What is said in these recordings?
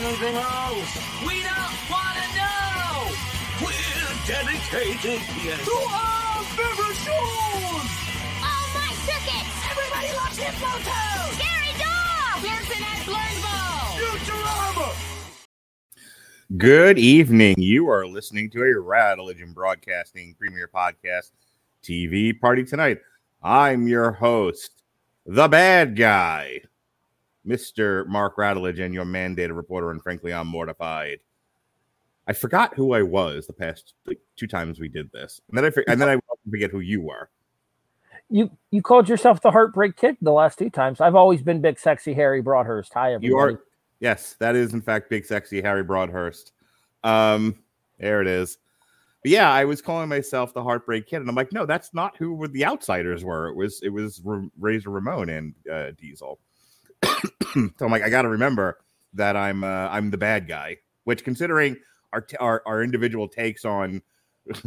talk about anything else. We don't want to know. We're dedicated yes. To our favorite shows. Oh, my circuits! Everybody loves Hypnotoad. Scary Dog! Pearson and Blurnball. Futurama. Good evening. You are listening to a Radulich Broadcasting Premier Podcast TV party tonight. I'm your host, the bad guy, Mr. Mark Radulich, your mandated reporter, and frankly, I'm mortified. I forgot who I was the past like, two times we did this, and then I for- and then I forget who you were. You you called yourself the Heartbreak Kid the last two times. I've always been Big Sexy Harry Broadhurst. Hi, everybody. You are yes, that is in fact big sexy Harry Broadhurst. Um, there it is. But yeah, I was calling myself the Heartbreak Kid, and I'm like, no, that's not who the outsiders were. It was it was Ra- Razor Ramon and uh, Diesel. so I'm like, I got to remember that I'm uh, I'm the bad guy. Which, considering our t- our, our individual takes on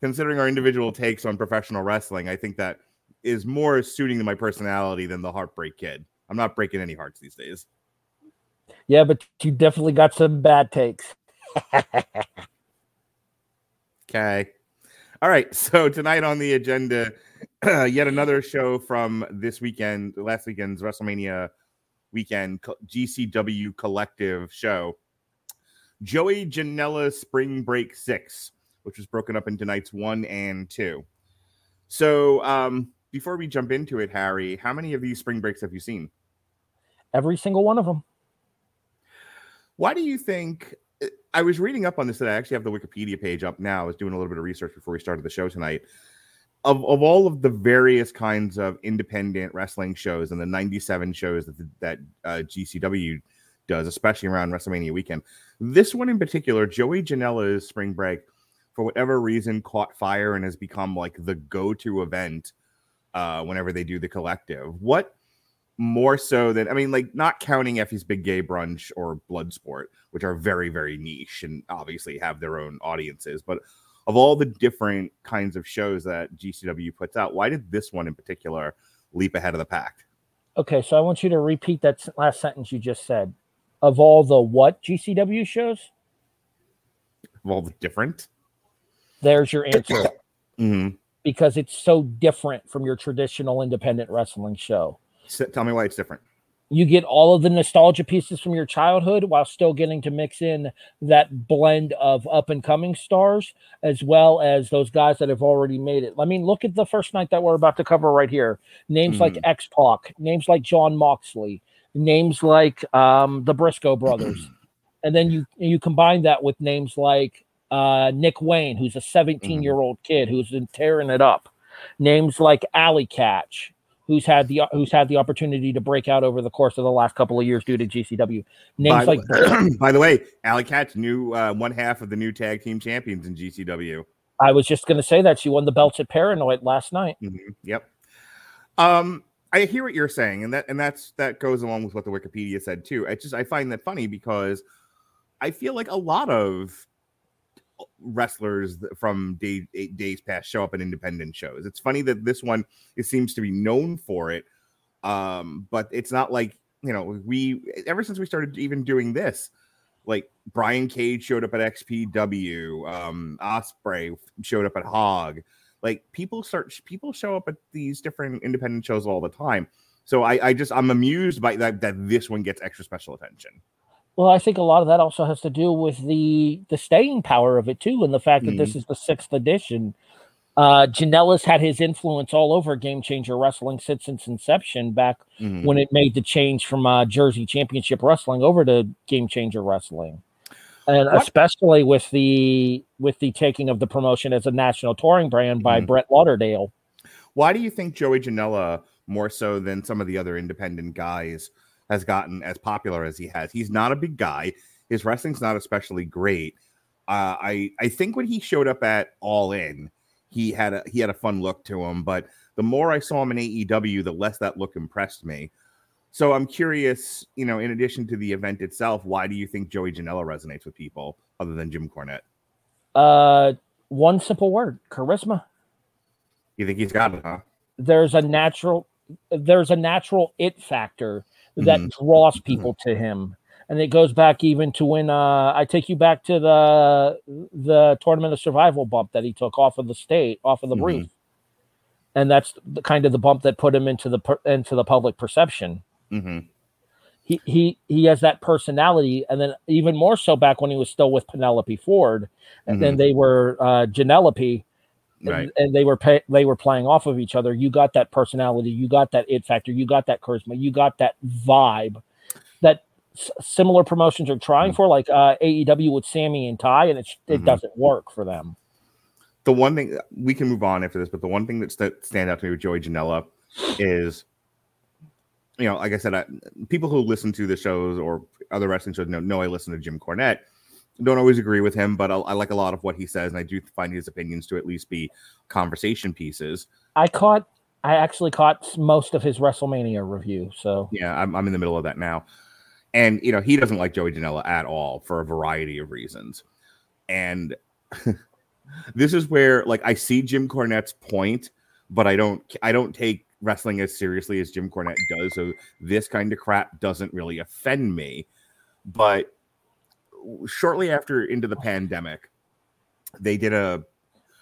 considering our individual takes on professional wrestling, I think that is more suiting to my personality than the Heartbreak Kid. I'm not breaking any hearts these days. yeah, but you definitely got some bad takes. Okay. All right. So tonight on the agenda, yet another show from this weekend, last weekend's WrestleMania weekend GCW collective show. Joey Janela Spring Break 6, which was broken up into nights one and two. So um, before we jump into it, Harry, how many of these spring breaks have you seen? Every single one of them. Why do you think? I was reading up on this today. I actually have the Wikipedia page up now. I was doing a little bit of research before we started the show tonight. Of, of all of the various kinds of independent wrestling shows and the 97 shows that, that uh, GCW does, especially around WrestleMania weekend, this one in particular, Joey Janela's Spring Break, for whatever reason, caught fire and has become like the go to event uh, whenever they do the collective. What more so than I mean, like not counting Effy's Big Gay Brunch or Bloodsport, which are very, very niche and obviously have their own audiences. But of all the different kinds of shows that GCW puts out, why did this one in particular leap ahead of the pack? Okay, so I want you to repeat that last sentence you just said. Of all the what GCW shows, Of all the different, there's your answer Mhm. because it's so different from your traditional independent wrestling show. So tell me why it's different. You get all of the nostalgia pieces from your childhood while still getting to mix in that blend of up and coming stars as well as those guys that have already made it. I mean, look at the first night that we're about to cover right here. Names like X Pac, names like Jon Moxley, names like um, the Briscoe brothers, and then you you combine that with names like uh, Nick Wayne, who's a 17 year old kid who's been tearing it up. Names like Allie Katch, who's had the who's had the opportunity to break out over the course of the last couple of years due to GCW. Names by, like by the way, Allie Katch, new uh, one half of the new tag team champions in GCW. I was just going to say that she won the belts at Paranoid last night. Mhm, Yep. Um, I hear what you're saying, and that and that's that goes along with what the Wikipedia said too. I just I find that funny because I feel like a lot of wrestlers from day, eight days past show up in independent shows. It's funny that this one it seems to be known for it, um, but it's not like you know we ever since we started even doing this. Like Brian Cage showed up at XPW, um, Osprey showed up at Hog, like people start people show up at these different independent shows all the time so i i just i'm amused by that that this one gets extra special attention Well, I think a lot of that also has to do with the the staying power of it too, and the fact that this is the sixth edition. Uh, Janela's had his influence all over Game Changer Wrestling since its inception, back Mhm. when it made the change from uh, Jersey Championship Wrestling over to Game Changer Wrestling, and What- especially with the with the taking of the promotion as a national touring brand by Mhm. Brett Lauderdale. why do you think joey janela more so than some of the other independent guys has gotten as popular as he has. He's not a big guy. His wrestling's not especially great. Uh, i i think when he showed up at all in he had a he had a fun look to him but the more i saw him in aew the less that look impressed me. So i'm curious you know in addition to the event itself why do you think joey janela resonates with people other than jim cornette? Uh, one simple word: charisma. you think he's got it huh? There's a natural there's a natural it factor that Mhm. draws people to him. And it goes back even to when uh, I take you back to the the tournament of survival bump that he took off of the state, off of the Mhm. roof, and that's the kind of the bump that put him into the into the public perception hmm he he he has that personality, and then even more so back when he was still with Penelope Ford, and then they were uh, Janelope, Right. and, and they were pay, they were playing off of each other. You got that personality, you got that it factor, you got that charisma, you got that vibe that s- similar promotions are trying for, like uh, AEW with Sammy and Tay, and it it Mhm. doesn't work for them. the one thing we can move on after this, but the one thing that st- stand out to me with Joey Janela is, you know, like I said, I, people who listen to the shows or other wrestling shows know, know I listen to Jim Cornette. Don't always agree with him, but I, I like a lot of what he says, and I do find his opinions to at least be conversation pieces. I caught, I actually caught most of his WrestleMania review, so Yeah, I'm, I'm in the middle of that now. And, you know, he doesn't like Joey Janela at all for a variety of reasons. And this is where, like, I see Jim Cornette's point, but I don't, I don't take wrestling as seriously as Jim Cornette does. So this kind of crap doesn't really offend me. But shortly after into the pandemic, they did a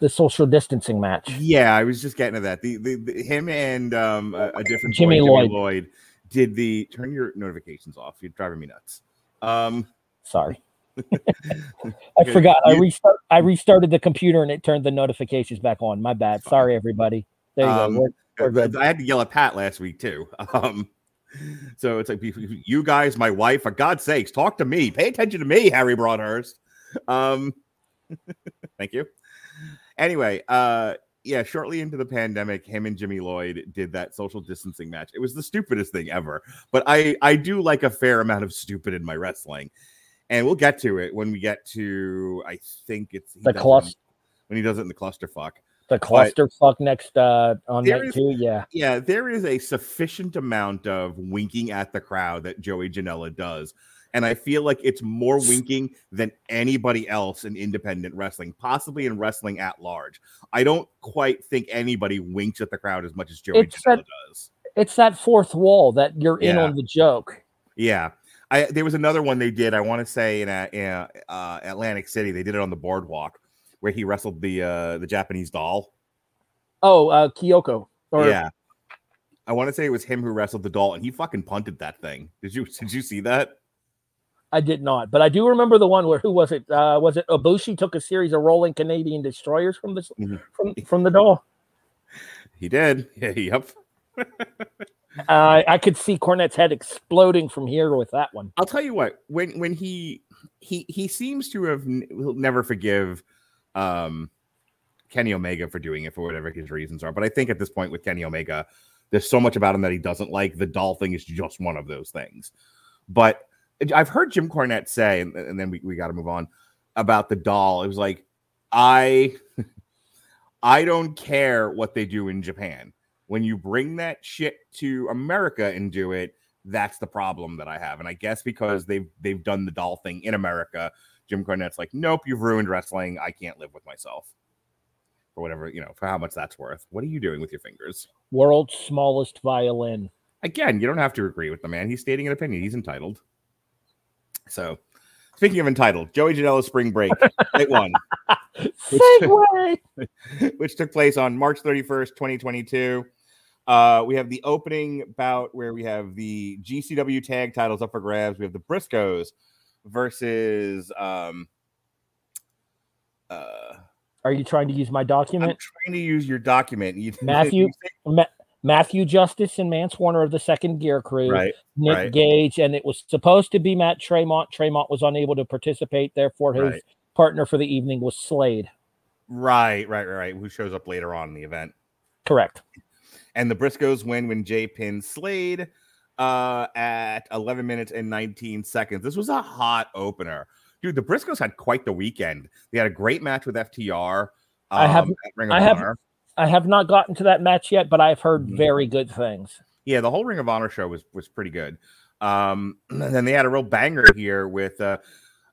the social distancing match. yeah, I was just getting to that. The, the, the him and um a, a different Jimmy boy, Lloyd. Lloyd did the turn your notifications off. You're driving me nuts. Um, Sorry. I Okay, forgot. I restart. I restarted the computer and it turned the notifications back on. My bad. Sorry, everybody. There you Um, go. We're, we're. I had to yell at Pat last week too. Um, so it's like you guys, my wife, for God's sakes, talk to me. Pay attention to me, Harry Broadhurst. Um, thank you. Anyway, uh, yeah, shortly into the pandemic, him and Jimmy Lloyd did that social distancing match. It was the stupidest thing ever, but I I do like a fair amount of stupid in my wrestling, and we'll get to it when we get to I think it's The does it clus- in- when he does it in the clusterfuck. The cluster fuck next uh, on There night is- two. Yeah. yeah, there is a sufficient amount of winking at the crowd that Joey Janela does. And I feel like it's more winking than anybody else in independent wrestling, possibly in wrestling at large. I don't quite think anybody winks at the crowd as much as Joey It's Janela that- does. It's that fourth wall that you're in on the joke. Yeah. I, there was another one they did. I want to say in, uh, in uh, Atlantic City, they did it on the boardwalk where he wrestled the uh, the Japanese doll. Oh, uh, Kyoko. Or, yeah, I want to say it was him who wrestled the doll, and he fucking punted that thing. Did you did you see that? I did not, but I do remember the one where who was it? Uh, was it Ibushi took a series of rolling Canadian destroyers from the Mhm. from from the doll? He did. Yeah, yep. Uh, I could see Cornette's head exploding from here with that one. I'll tell you what. When when he he he seems to have n- will never forgive um Kenny Omega for doing it for whatever his reasons are. But I think at this point with Kenny Omega, there's so much about him that he doesn't like. The doll thing is just one of those things. But I've heard Jim Cornette say, and, and then we, we got to move on about the doll. It was like, I I don't care what they do in Japan. When you bring that shit to America and do it, that's the problem that I have. And I guess because they've they've done the doll thing in America, Jim Cornette's like, nope, you've ruined wrestling. I can't live with myself. For whatever, you know, for how much that's worth. What are you doing with your fingers? World's smallest violin. Again, you don't have to agree with the man. He's stating an opinion. He's entitled. So speaking of entitled, Joey Janela Spring Break, night one. Segway. which took place on March 31st, 2022. Uh, we have the opening bout where we have the GCW tag titles up for grabs. We have the Briscoes versus um uh Are you trying to use my document? I'm trying to use your document. You, Matthew- you say- Ma- Matthew Justice and Mance Warner of the Second Gear Crew. right. Nick right. Gage, and it was supposed to be Matt Tremont. Tremont was unable to participate, therefore his Right. partner for the evening was Slade. Right, right, right, right. Who shows up later on in the event. Correct. And the Briscoes win when Jay pins Slade uh, at 11 minutes and 19 seconds. This was a hot opener. Dude, the Briscoes had quite the weekend. They had a great match with FTR. I have- um, at Ring of I have- Honor. I have not gotten to that match yet, but I've heard Mhm. very good things. Yeah, the whole Ring of Honor show was was pretty good. Um, and then they had a real banger here with uh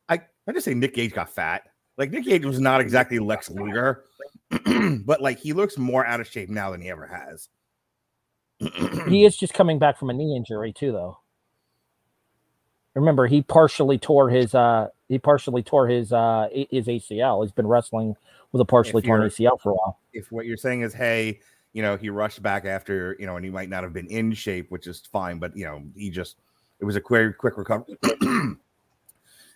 I I just say Nick Gage got fat. Like Nick Gage was not exactly Lex Luger, but like he looks more out of shape now than he ever has. he is just coming back from a knee injury too, though. Remember, he partially tore his uh he partially tore his uh his ACL. He's been wrestling with a partially torn ACL for a while. if what you're saying is, hey, you know, he rushed back after, you know, and he might not have been in shape, which is fine, but you know, he just it was a quick quick recovery,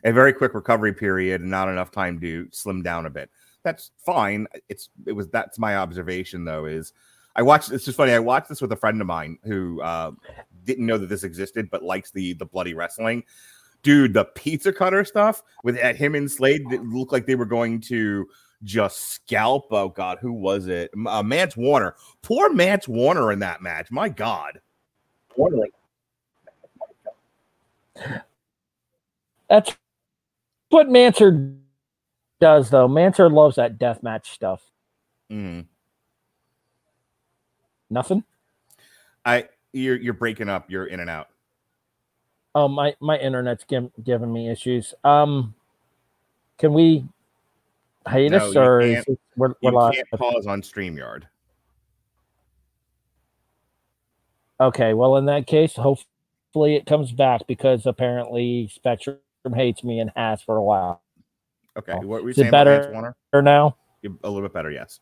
a very quick recovery period, and not enough time to slim down a bit. That's fine. It's it was that's my observation though. Is I watched. It's just funny. I watched this with a friend of mine who uh, didn't know that this existed, but likes the the bloody wrestling. Dude, the pizza cutter stuff with at him and Slade looked like they were going to just scalp. Oh God, who was it? Uh, Mance Warner. Poor Mance Warner in that match. My God. That's what Manser does, though. Manser loves that death match stuff. Mm. Nothing. I you're you're breaking up. You're in and out. Oh, my my internet's giv giving me issues. Um, can we hiatus No, or is it, we're, You we're live? can't pause on Streamyard. Okay, well, in that case, hopefully it comes back because apparently Spectrum hates me and has for a while. Okay. What were you Is saying better? Or now, a little bit better, yes.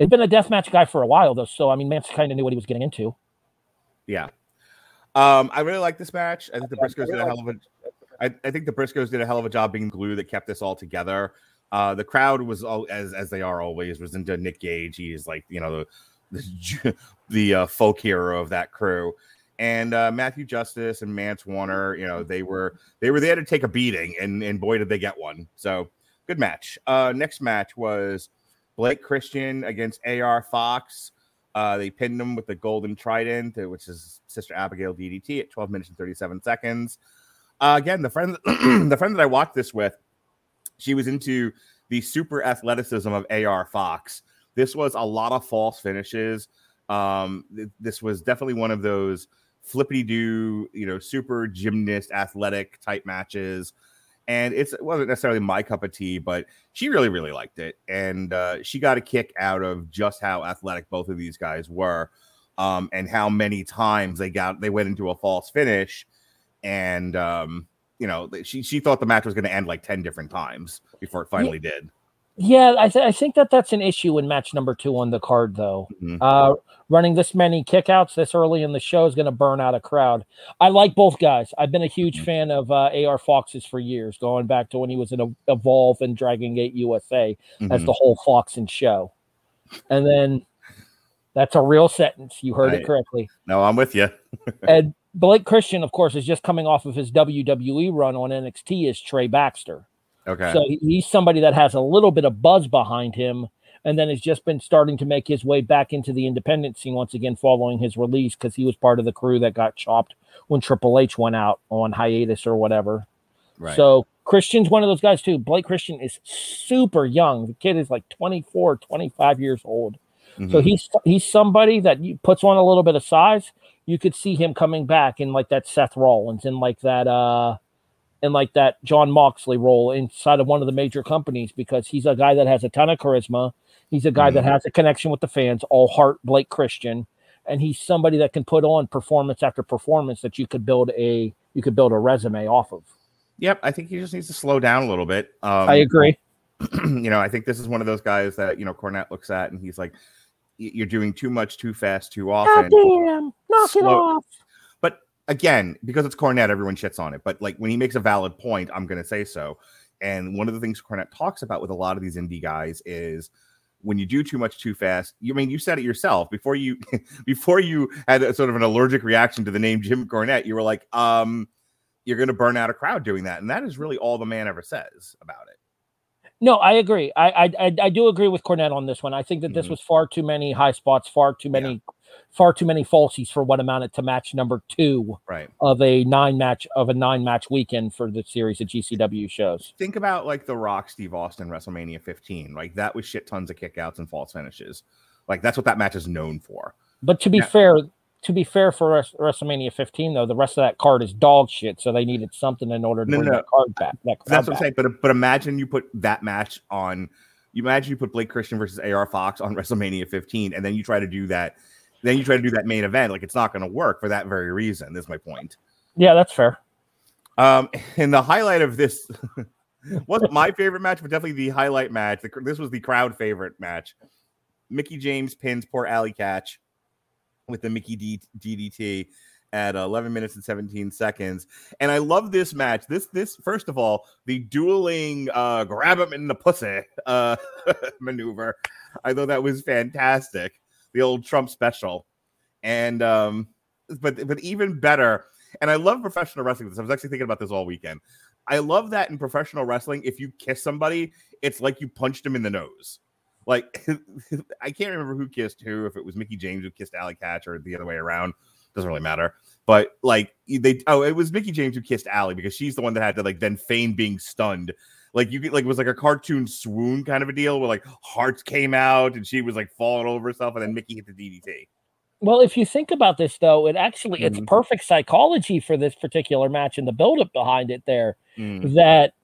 It's been a deathmatch guy for a while though, so I mean, Mance kind of knew what he was getting into. Yeah. Um, I really like this match. I think the Briscoes did a hell of a I, I think the Briscoes did a hell of a job being glue that kept this all together. Uh, the crowd was all as as they are always was into Nick Gage. He is like you know the the, the uh, folk hero of that crew. And uh, Matthew Justice and Mance Warner, you know, they were they were there to take a beating, and and boy did they get one. So good match. Uh, next match was Blake Christian against AR Fox. Uh, they pinned him with the Golden Trident, uh, which is Sister Abigail DDT at 12 minutes and 37 seconds. Uh, again, the friend, the friend that I watched this with, she was into the super athleticism of AR Fox. This was a lot of false finishes. Um, th- this was definitely one of those flippity do, you know, super gymnast athletic type matches. And it's, it wasn't necessarily my cup of tea, but she really, really liked it. And uh, she got a kick out of just how athletic both of these guys were um, and how many times they got, they went into a false finish. And, um, you know, she, she thought the match was going to end like 10 different times before it finally did. Yeah, I, th- I think that that's an issue in match number two on the card, though. Mhm. Uh, running this many kickouts this early in the show is going to burn out a crowd. I like both guys. I've been a huge Mhm. fan of uh, AR Foxes for years, going back to when he was in Evolve and Dragon Gate USA as Mhm. the whole Foxen show. And then that's a real sentence. You heard Right. it correctly. No, I'm with you. and Blake Christian, of course, is just coming off of his WWE run on NXT as Trey Baxter. Okay. So he's somebody that has a little bit of buzz behind him and then has just been starting to make his way back into the independent scene once again following his release because he was part of the crew that got chopped when Triple H went out on hiatus or whatever. right. So Christian's one of those guys too. Blake Christian is super young. The kid is like 24, 25 years old. So Mhm. he's he's somebody that puts on a little bit of size. You could see him coming back in like that Seth Rollins in like that uh in like that Jon Moxley role inside of one of the major companies because he's a guy that has a ton of charisma. He's a guy that Mhm. has a connection with the fans, all heart Blake Christian, and he's somebody that can put on performance after performance that you could build a you could build a resume off of. Yep, I think he just needs to slow down a little bit. Um, I agree. you know, I think this is one of those guys that you know Cornette looks at and he's like, "You're doing too much, too fast, too often." damn, knock it off. Again, because it's Cornette, everyone shits on it. But like when he makes a valid point, I'm going to say so. And one of the things Cornette talks about with a lot of these indie guys is when you do too much too fast. You I mean you said it yourself before you before you had a, sort of an allergic reaction to the name Jim Cornette. You were like, um, you're going to burn out a crowd doing that, and that is really all the man ever says about it. No, I agree. I, I I do agree with Cornette on this one. I think that this Mhm. was far too many high spots, far too many, far too many falsies for what amounted to match number two Right. of a nine match of a nine match weekend for the series of GCW shows. think about like the Rock Steve Austin WrestleMania 15. Like that was shit tons of kickouts and false finishes. Like that's what that match is known for. But to be Yeah. fair, to be fair for WrestleMania 15 though, the rest of that card is dog shit. So they needed something in order to No, bring no. that card back. That crowd That's what I'm saying. But but imagine you put that match on You imagine you put Blake Christian versus AR Fox on WrestleMania 15, and then you try to do that. Then you try to do that main event. Like it's not going to work for that very reason. Is my point. Yeah, that's fair. Um, and the highlight of this wasn't my favorite match, but definitely the highlight match. The, this was the crowd favorite match. Mickie James pins poor Allie Katch with the Mickie D- DDT at 11 minutes and 17 seconds. And I love this match. This this first of all, the dueling uh grab him in the pussy uh maneuver. I thought that was fantastic. The old Trump special. And um but but even better, and I love professional wrestling. This I was actually thinking about this all weekend. I love that in professional wrestling, if you kiss somebody, it's like you punched him in the nose. Like I can't remember who kissed who, if it was Mickie James who kissed Allie Katch or the other way around. Doesn't really matter. But like they oh, it was Mickie James who kissed Allie because she's the one that had to like then feign being stunned. Like you could like it was like a cartoon swoon kind of a deal where like hearts came out and she was like falling over herself, and then Mickie hit the DDT. Well, if you think about this, though, it actually it's Mhm. perfect psychology for this particular match and the buildup behind it. There, Mm. that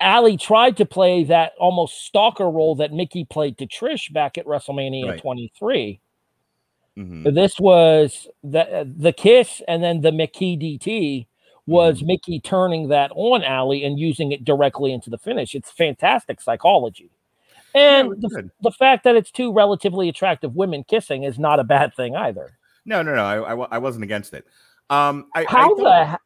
Allie tried to play that almost stalker role that Mickie played to Trish back at WrestleMania Right. 23. Mhm. This was the the kiss and then the Mickie DT was Mm-hmm. Mickie turning that on Allie and using it directly into the finish. It's fantastic psychology. And was the, the fact that it's two relatively attractive women kissing is not a bad thing either. No, no, no. I, I, I wasn't against it. Um, I, I How thought- the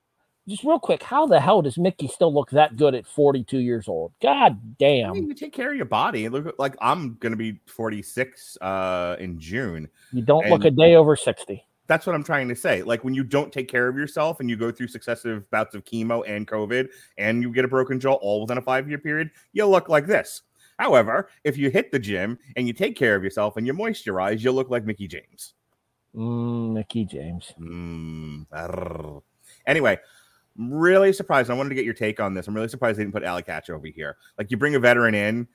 just real quick, how the hell does Mickie still look that good at 42 years old? God I damn. mean, you take care of your body. Look, like I'm gonna be 46 uh, in June. You don't look a day over 60. That's what I'm trying to say. Like when you don't take care of yourself and you go through successive bouts of chemo and COVID, and you get a broken jaw all within a five year period, you look like this. However, if you hit the gym and you take care of yourself and you moisturize, you'll look like Mickie James. Mm, Mickie James. Mm. Anyway, I'm really surprised. I wanted to get your take on this. I'm really surprised they didn't put Allie Katch over here. Like you bring a veteran in,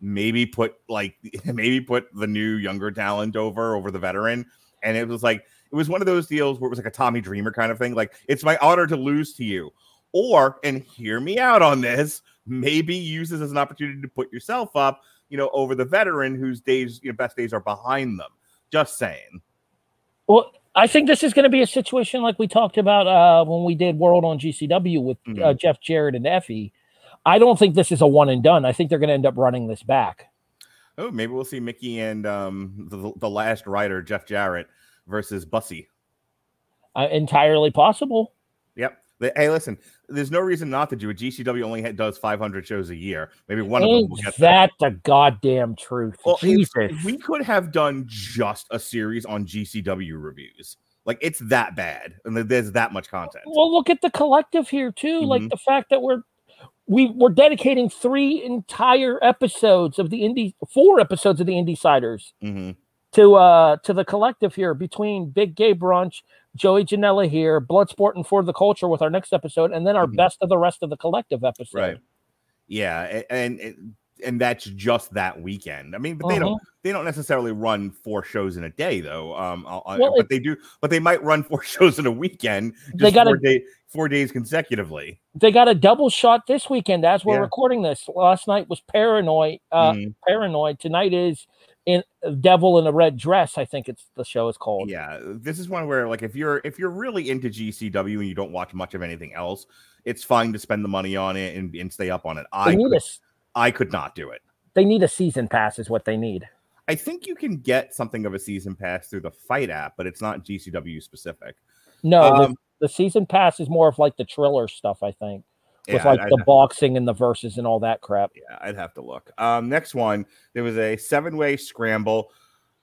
maybe put like maybe put the new younger talent over over the veteran. And it was like it was one of those deals where it was like a Tommy Dreamer kind of thing. Like it's my honor to lose to you. Or and hear me out on this, maybe use this as an opportunity to put yourself up, you know, over the veteran whose days, you know, best days are behind them. Just saying. Well, I think this is going to be a situation like we talked about uh, when we did World on GCW with uh, Mhm. Jeff Jarrett and Effy. I don't think this is a one and done. I think they're going to end up running this back. Oh, maybe we'll see Mickie and um, the, the last rider, Jeff Jarrett, versus Bussy. Uh, entirely possible. Yep. Hey, listen, there's no reason not to do it. GCW only does 500 shows a year. Maybe one of them Ain't will get that the goddamn truth? Well, Jesus. we could have done just a series on GCW reviews. Like it's that bad, and there's that much content. Well, look at the collective here too. Like Mhm. the fact that we're we we're dedicating three entire episodes of the indie, four episodes of the Indysiders Mhm. To uh to the collective here between Big Gay Brunch, Joey Janela here, Bloodsport and For the Culture with our next episode, and then our Mhm. best of the rest of the collective episode. Right. Yeah, and and and that's just that weekend. I mean, but they don't Uh-huh. they don't necessarily run four shows in a day though. Um, uh, uh, Well, but they do, but they might run four shows in a weekend. Just They gotta- four, day, four days consecutively. They got a double shot this weekend as we're Yeah. recording this. Last night was Paranoid. Uh, Mhm. Paranoid. Tonight is in Devil in a Red Dress. I think it's the show is called. Yeah, this is one where like if you're if you're really into GCW and you don't watch much of anything else, it's fine to spend the money on it and, and stay up on it. I need could, a I could not do it. they need a season pass is what they need. I think you can get something of a season pass through the FITE app, but it's not GCW specific. No, Um, the, the season pass is more of like the Triller stuff, I think, with like I'd- the I'd- boxing and the verses and all that crap. Yeah, I'd have to look. Um, next one, there was a seven-way scramble.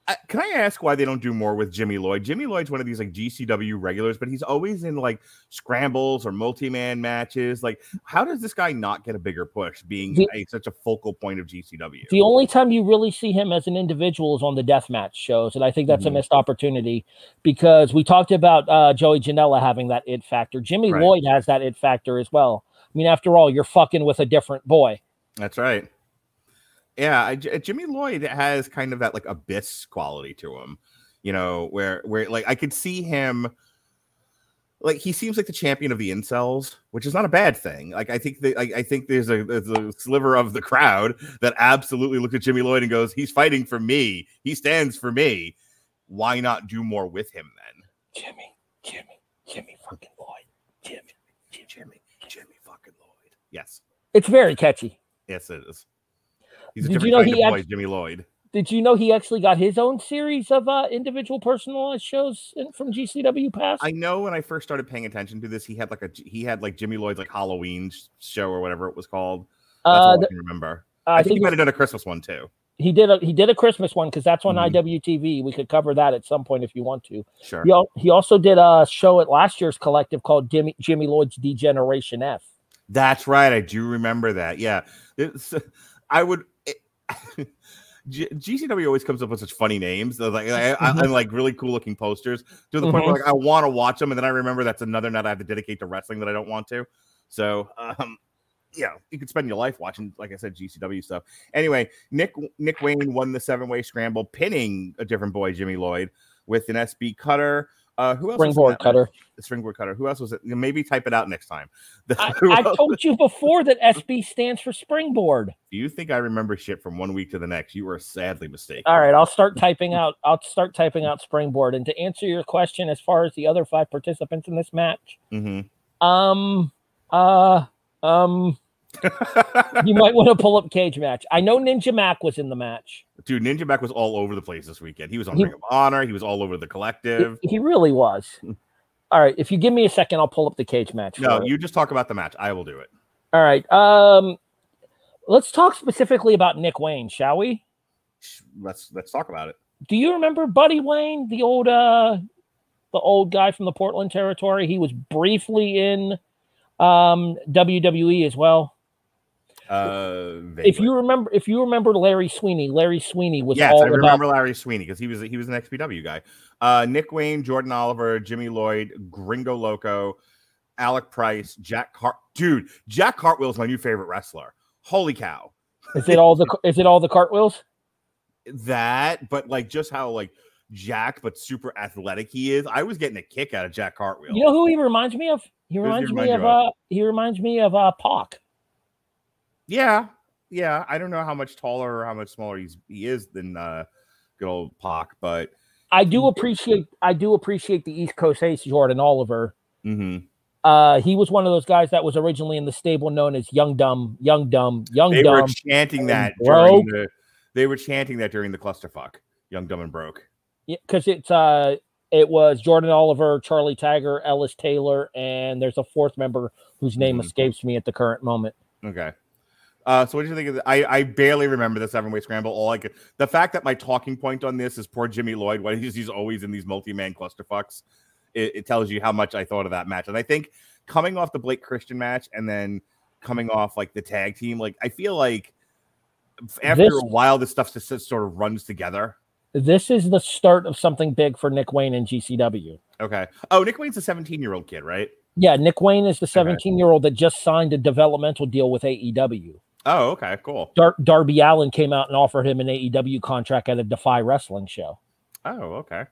I, can I ask why they don't do more with Jimmy Lloyd? Jimmy Lloyd's one of these like GCW regulars, but he's always in like scrambles or multi-man matches. Like, how does this guy not get a bigger push, being The- a, such a focal point of GCW? The only time you really see him as an individual is on the deathmatch shows, and I think that's Mhm. a missed opportunity because we talked about uh, Joey Janela having that it factor. Jimmy Right. Lloyd has that it factor as well. I mean, after all, you're fucking with a different boy. That's right. Yeah, I, Jimmy Lloyd has kind of that like abyss quality to him, you know, where where like I could see him like he seems like the champion of the incels, which is not a bad thing. Like I think that I, I think there's a, there's a sliver of the crowd that absolutely looked at Jimmy Lloyd and goes, "He's fighting for me. He stands for me. Why not do more with him then?" Jimmy, Jimmy, Jimmy fucking Lloyd. Jimmy. Jimmy, Jimmy fucking Lloyd. Yes, It's very catchy. yes, it is. He's a Did you know kind he of boy, act- Jimmy Lloyd. Did you know he actually got his own series of uh, individual personalized shows in, from GCW Pass? I know when I first started paying attention to this, he had like a he had like Jimmy Lloyd's like Halloween show or whatever it was called. That's uh, all I can remember. I, I think, think he might have done a Christmas one too. he did a he did a Christmas one because that's on Mhm. IWTV. We could cover that at some point if you want to. Sure. He, he also did a show at last year's collective called Jimmy Jimmy Lloyd's Degeneration F. That's right. I do remember that. Yeah. It's, I would. Eh, G- GCW always comes up with such funny names, They're like I, I, mm-hmm. and like really cool looking posters to the point where like mm-hmm. I want to watch them, and then I remember that's another night I have to dedicate to wrestling that I don't want to. So, um, yeah, you could spend your life watching, like I said, GCW stuff. Anyway, Nick Nick Wayne won the seven way scramble, pinning a different boy, Jimmy Lloyd, with an SB cutter. Uh, who else? Springboard cutter. The springboard cutter. Who else was it? Maybe type it out next time. I, I told you before that SB stands for springboard. Do you think I remember shit from one week to the next, you are sadly mistaken. All right, I'll start typing out. I'll start typing out springboard. And to answer your question, as far as the other five participants in this match, hmm um, uh, um, you might want to pull up cage match. I know Ninja Mack was in the match. Dude, Ninja Mack was all over the place this weekend. He was on He- Ring of Honor. He was all over the collective. he really was. All right, if you give me a second, I'll pull up the cage match. No, for it. you just talk about the match. I will do it. All right. Um, let's talk specifically about Nick Wayne, shall we? Let's let's talk about it. Do you remember Buddy Wayne, the old uh the old guy from the Portland territory? He was briefly in um WWE as well. Uh, If you remember if you remember Larry Sweeney, Larry Sweeney was yes, all I about remember Larry Sweeney because he was he was an XPW guy. Uh, Nick Wayne, Jordan Oliver, Jimmy Lloyd, Gringo Loco, Alec Price, Jack Cart. Dude, Jack Cartwheel is my new favorite wrestler. Holy cow! is it all the is it all the cartwheels? that, but like just how like Jack, but super athletic he is. I was getting a kick out of Jack Cartwheel. You know who he reminds me of? He does he reminds me of of? uh he reminds me of uh Pac. Yeah, yeah. I don't know how much taller or how much smaller he's he is than uh good old Pac, but I do appreciate I do appreciate the East Coast Ace Jordan Oliver. mhm. Uh, he was one of those guys that was originally in the stable known as Young Dumb, Young Dumb, Young they Dumb. were chanting that broke. during the they were chanting that during the clusterfuck. Young, dumb, and broke. Yeah, because it's uh it was Jordan Oliver, Charlie Tiger, Ellis Taylor, and there's a fourth member whose name Mhm. escapes me at the current moment. Okay. Uh, so what do you think of the, I, I barely remember the seven way scramble. All I could the fact that my talking point on this is poor Jimmy Lloyd, why he's, he's always in these multi-man clusterfucks. It, it tells you how much I thought of that match. And I think coming off the Blake Christian match and then coming off like the tag team, like I feel like after This- a while this stuff just, just sort of runs together. This is the start of something big for Nick Wayne and GCW. Okay. Oh, Nick Wayne's a 17 year old kid, right? Yeah, Nick Wayne is the 17 year old that just signed a developmental deal with AEW. Oh, okay, cool. Dar- Darby Allin came out and offered him an AEW contract at a Defy Wrestling show. Oh, okay.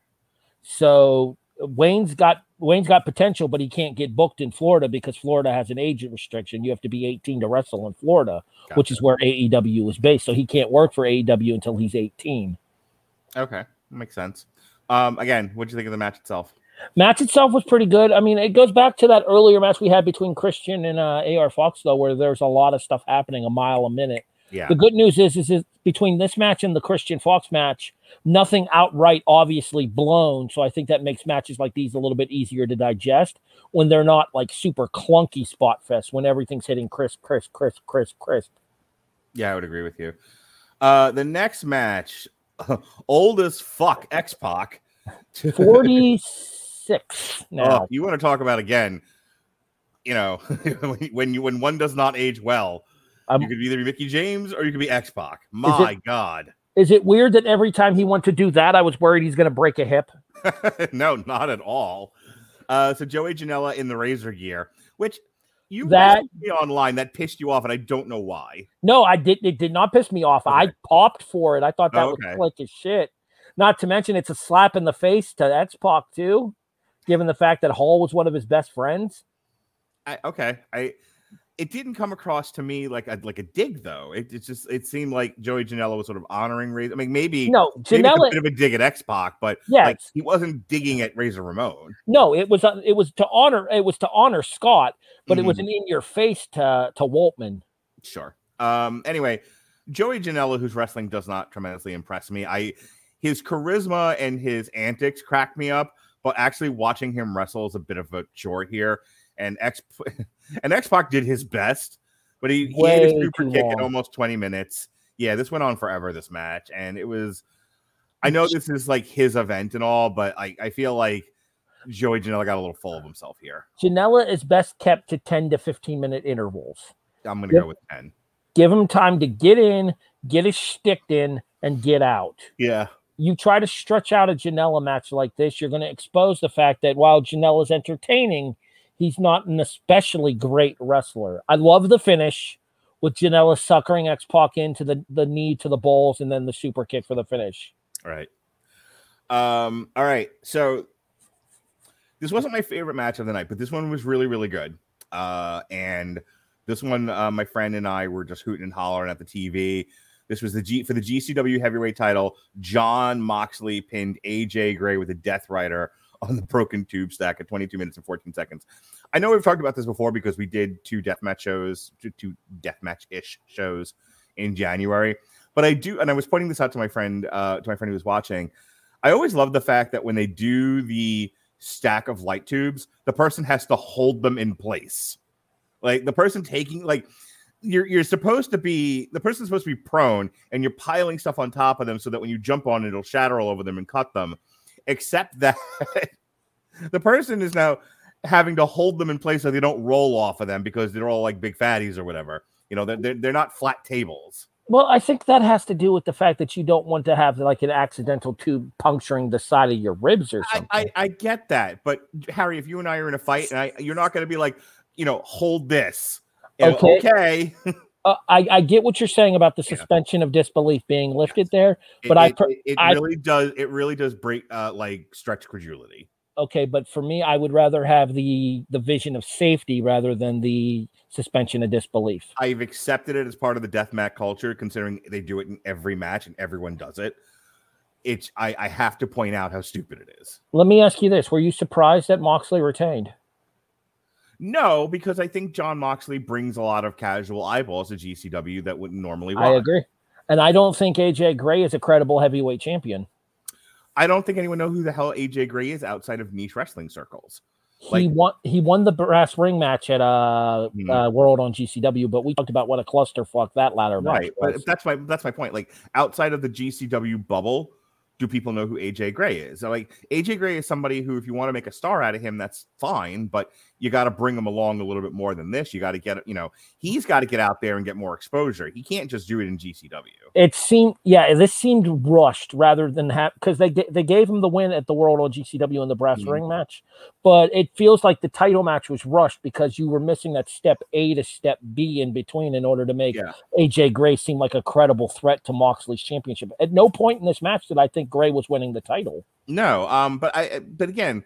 So Wayne's got Wayne's got potential, but he can't get booked in Florida because Florida has an age restriction. You have to be 18 to wrestle in Florida, which is where AEW is based. So he can't work for AEW until he's 18. Okay, makes sense. Um, again, what do you think of the match itself? Match itself was pretty good. I mean, it goes back to that earlier match we had between Christian and uh, AR Fox, though, where there's a lot of stuff happening a mile a minute. Yeah, The good news is, is, is between this match and the Christian Fox match, nothing outright obviously blown. So I think that makes matches like these a little bit easier to digest when they're not like super clunky spot fest when everything's hitting crisp, crisp, crisp, crisp, crisp. yeah, I would agree with you. Uh, the next match, old as fuck, X Pac. 46 now. Oh, you want to talk about again? You know, when you when one does not age well, Um, you could either be Mickie James or you could be X Pac. My God, Is it weird that every time he went to do that, I was worried he's going to break a hip? no, not at all. Uh, so Joey Janela in the Razor gear, which you That- me online that pissed you off, and I don't know why. No, I did. It did not piss me off. I popped for it. I thought that Oh, was like as shit. Not to mention, it's a slap in the face to X Pac too. Given the fact that Hall was one of his best friends. I, okay, I it didn't come across to me like a like a dig though. It, it just it seemed like Joey Janela was sort of honoring Razor. I mean, maybe No, maybe a Janela. bit of a dig at X Pac, but yeah, like he wasn't digging at Razor Ramon. No, it was uh, it was to honor it was to honor Scott, but it was Mhm. an in your face to to Waltman. Sure. Um. Anyway, Joey Janela, whose wrestling does not tremendously impress me. I his charisma and his antics crack me up, but actually watching him wrestle is a bit of a chore here. And X and X Pac did his best, but he, he ate a super kick long. in almost twenty minutes. Yeah, this went on forever. This match, and it was. I know this is like his event and all, but I I feel like Joey Janela got a little full of himself here. Janela is best kept to 10 to 15 minute intervals. I'm gonna Yep. go with ten. Give him time to get in, get his shtick in, and get out. Yeah. You try to stretch out a Janela match like this, you're going to expose the fact that while Janela's entertaining, he's not an especially great wrestler. I love the finish with Janela suckering X Pac into the, the knee to the balls and then the super kick for the finish. All right. Um, all right. So this wasn't my favorite match of the night, but this one was really, really good. Uh, and this one, uh, my friend and I were just hooting and hollering at the TV. This was the G for the GCW heavyweight title. Jon Moxley pinned AJ Gray with a Death Rider on the broken tube stack at 22 minutes and 14 seconds. I know we've talked about this before because we did two deathmatch shows, two, two deathmatch ish shows in January. But I do, and I was pointing this out to my friend, uh, to my friend who was watching. I always love the fact that when they do the stack of light tubes, the person has to hold them in place. Like the person taking, like you're you're supposed to be the person's supposed to be prone, and you're piling stuff on top of them so that when you jump on it, it'll shatter all over them and cut them. Except that the person is now having to hold them in place so they don't roll off of them because they're all like big fatties or whatever. You know, they're they're, they're not flat tables. Well, I think that has to do with the fact that you don't want to have like an accidental tube puncturing the side of your ribs or I, something. I, I get that, but Harry, if you and I are in a fight, and I, you're not going to be like, you know, hold this. Okay. okay. Uh, I, I get what you're saying about the Yeah. suspension of disbelief being lifted there. It- But I it, per- it, it I- really does. It really does break, uh, like stretch credulity. Okay, but for me, I would rather have the the vision of safety rather than the suspension of disbelief. I've accepted it as part of the death deathmatch culture, considering they do it in every match and everyone does it. It's I, I have to point out how stupid it is. Let me ask you this: Were you surprised that Moxley retained? No, because I think Jon Moxley brings a lot of casual eyeballs to GCW that wouldn't normally. Work. I agree, and I don't think AJ Gray is a credible heavyweight champion. I don't think anyone know who the hell AJ Gray is outside of niche wrestling circles. He won. He won the brass ring match at uh, Hmm. uh World on GCW, but we talked about what a clusterfuck that ladder match right was. but that's my that's my point like outside of the gcw bubble do people know who aj gray is so like aj gray is somebody who if you want to make a star out of him that's fine but you got to bring him along a little bit more than this you got to get you know he's got to get out there and get more exposure he can't just do it in gcw it seemed yeah this seemed rushed rather than have because they they gave him the win at the world on gcw in the brass Mhm. ring match but it feels like the title match was rushed because you were missing that step a to step b in between in order to make Yeah. aj gray seem like a credible threat to moxley's championship at no point in this match did i think gray was winning the title no um but i but again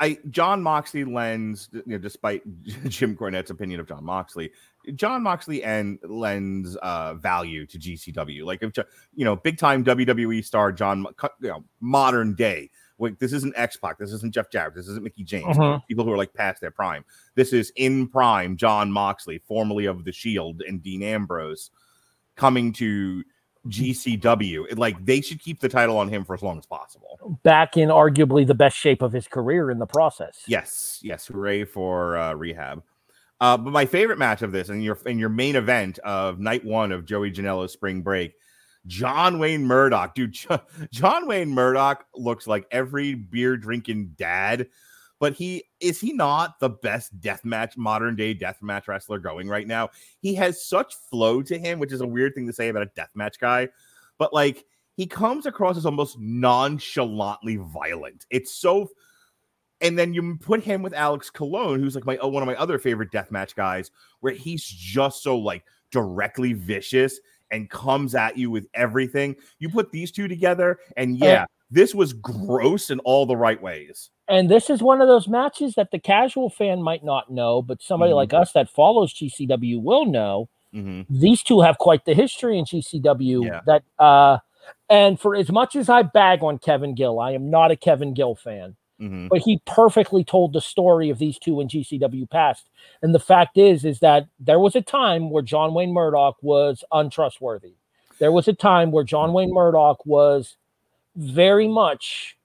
I Jon Moxley lends, you know, despite Jim Cornette's opinion of Jon Moxley, Jon Moxley and lends uh, value to GCW. Like if you know, big time WWE star John, you know, modern day. Like this isn't X Pac, this isn't Jeff Jarrett, this isn't Mickie James. Mhm. People who are like past their prime. This is in prime John Moxley, formerly of the Shield and Dean Ambrose, coming to GCW. It- Like they should keep the title on him for as long as possible. back in arguably the best shape of his career in the process Yes, yes, hooray for uh, rehab. Uh, but my favorite match of this, and your in your main event of night one of Joey Janela's spring break, John Wayne Murdoch, dude. John Wayne Murdoch looks like every beer drinking dad, but he is he not the best deathmatch modern day deathmatch wrestler going right now? He has such flow to him, which is a weird thing to say about a deathmatch guy, but like he comes across as almost nonchalantly violent. It's so and then you put him with Alex Colon, who's like my uh, one of my other favorite deathmatch guys, where he's just so like directly vicious and comes at you with everything. You put these two together, and uh, yeah, this was gross in all the right ways. And this is one of those matches that the casual fan might not know, but somebody Mhm. like us that follows GCW will know. Mhm. These two have quite the history in GCW. Yeah. That uh, and for as much as I bag on Kevin Gill, I am not a Kevin Gill fan. Mhm. but he perfectly told the story of these two in GCW past. And the fact is, is that there was a time where John Wayne Murdoch was untrustworthy. There was a time where John Wayne Murdoch was very much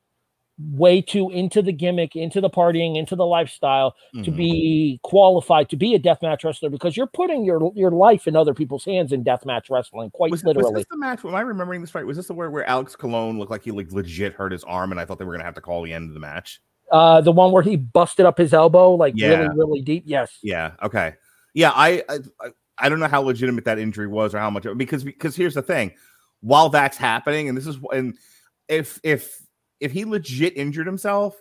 way too into the gimmick, into the partying, into the lifestyle to Mhm. be qualified to be a deathmatch wrestler because you're putting your your life in other people's hands in deathmatch wrestling, quite Was, was literally. this the match? Am I remembering this right? Was this the where, where Alex Colon looked like he like legit hurt his arm, and I thought they were gonna have to call the end of the match? uh, the one where he busted up his elbow like Yeah. really, really deep. Yes. Yeah. Okay. Yeah. I, I I- I don't know how legitimate that injury was or how much because because here's the thing, while that's happening, and this is and if if if he legit injured himself,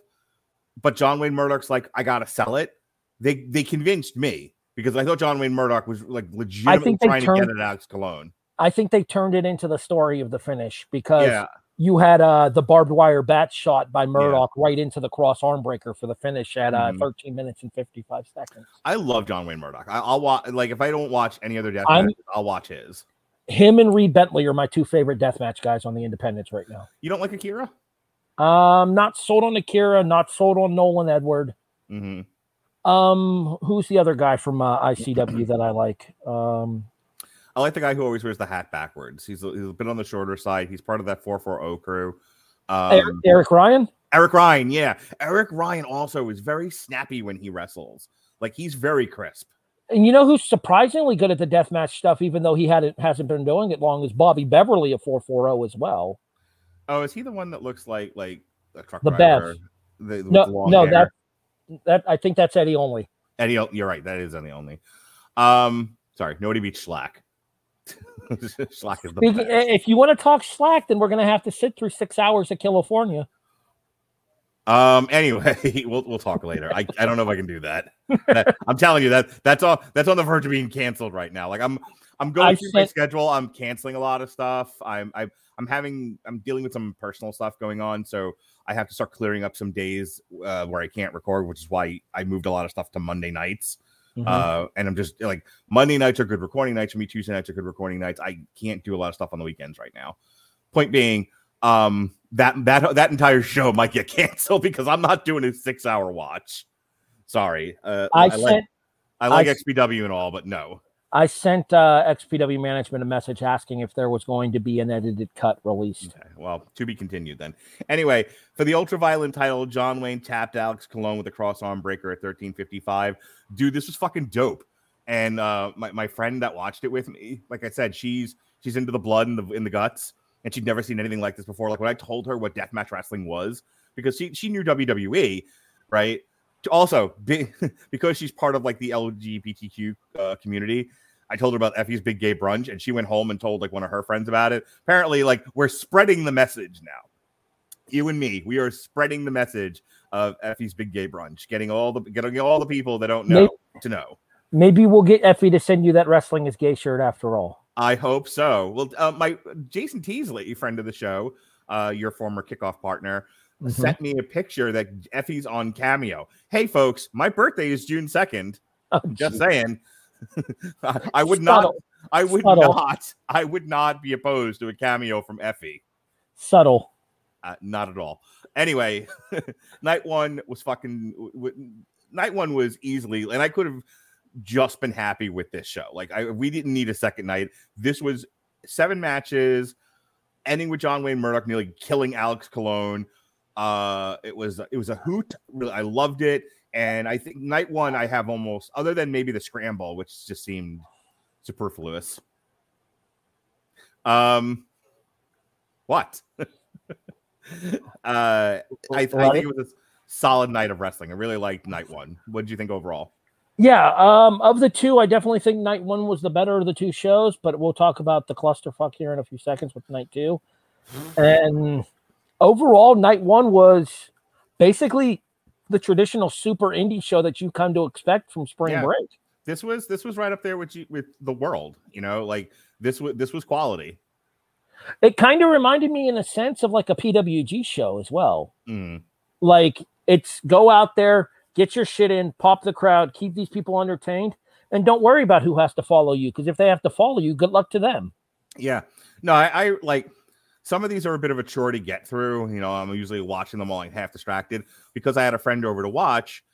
but John Wayne Murdoch's like I gotta sell it, they they convinced me because I thought John Wayne Murdoch was like legitimately think they to turned- get at Alex Colon. I think they turned it into the story of the finish because Yeah. you had uh, the barbed wire bat shot by Murdoch right into the cross arm breaker for the finish at uh, Mhm. 13 minutes and 55 seconds. I love John Wayne Murdoch. I, I'll watch like if I don't watch any other death matches, I'll watch his. Him and Reed Bentley are my two favorite deathmatch guys on the independents right now. You don't like Akira? Um, not sold on Akira, not sold on Nolan Edward. Mm-hmm. Um, who's the other guy from uh, ICW that I like? Um, I like the guy who always wears the hat backwards. He's a, he's a bit on the shorter side. He's part of that 440 crew. Eric, Um, Eric Ryan. Eric Ryan, yeah. Eric Ryan also is very snappy when he wrestles. Like he's very crisp. And you know who's surprisingly good at the deathmatch stuff, even though he hadn't hasn't been doing it long, is Bobby Beverly of 440 as well. Oh, is he the one that looks like like a truck The driver? The, No, long no, hair? that that I think that's Eddie Only. Eddie. You're right. That is Eddie Only. Um, sorry, nobody beats Shlak. Shlak is the Speaking- best. If you want to talk slack, then we're gonna have to sit through six hours of California. Um. Anyway, we'll we'll talk later. I, I don't know if I can do that. That- I'm telling you that that's all that's on the verge of being canceled right now. Like I'm I'm going I through my schedule. I'm canceling a lot of stuff. I'm I'm I'm having I'm dealing with some personal stuff going on, so I have to start clearing up some days uh, where I can't record, which is why I moved a lot of stuff to Monday nights. Mm-hmm. Uh, and I'm just like Monday nights are good recording nights for me. Tuesday nights are good recording nights. I can't do a lot of stuff on the weekends right now. Point being, um, that that that entire show might get canceled because I'm not doing a six hour watch. Sorry, uh, I like sent I like I XPW and all, but no. I sent uh, XPW management a message asking if there was going to be an edited cut released. Okay, well, to be continued then. Anyway, for the ultraviolent title, John Wayne tapped Alex Colon with a cross arm breaker at 1355. Dude, this was fucking dope. And uh my, my friend that watched it with me, like I said, she's she's into the blood and the in the guts, and she'd never seen anything like this before. Like when I told her what deathmatch wrestling was, because she she knew WWE, right? Also, be, because she's part of like the LGBTQ uh, community, I told her about Effy's Big Gay Brunch, and she went home and told like one of her friends about it. Apparently, like we're spreading the message now. You and me, we are spreading the message of Effy's Big Gay Brunch, getting all the getting all the people that don't know to know. Maybe we'll get Effy to send you that wrestling is gay shirt after all. I hope so. Well, uh, my Jason Teasley, friend of the show, uh, your former kickoff partner, Mhm. sent me a picture that Effy's on Cameo. Hey, folks, my birthday is June second. Oh, Just gee. saying. I- I would not. I would Subtle. not. I would not be opposed to a cameo from Effy. Subtle. Uh, not at all. Anyway, night one was fucking. W- w- night one was easily, and I could have just been happy with this show. Like I, we didn't need a second night. This was seven matches, ending with John Wayne Murdoch nearly killing Alex Colon. Uh, it was it was a hoot. Really, I loved it. And I think night one, I have almost other than maybe the scramble, which just seemed superfluous. Um, what? uh, I, I think it was a solid night of wrestling. I really liked night one. What did you think overall? Yeah, um, of the two, I definitely think night one was the better of the two shows, but we'll talk about the clusterfuck here in a few seconds with night two. And overall, night one was basically the traditional super indie show that you come to expect from spring Yeah. break. This was this was right up there with you with the world. You know, like this was this was quality. It kind of reminded me, in a sense, of like a PWG show as well. Mm. Like it's go out there, get your shit in, pop the crowd, keep these people entertained, and don't worry about who has to follow you. Because if they have to follow you, good luck to them. Yeah. No, I, I like some of these are a bit of a chore to get through. You know, I'm usually watching them all like half distracted because I had a friend over to watch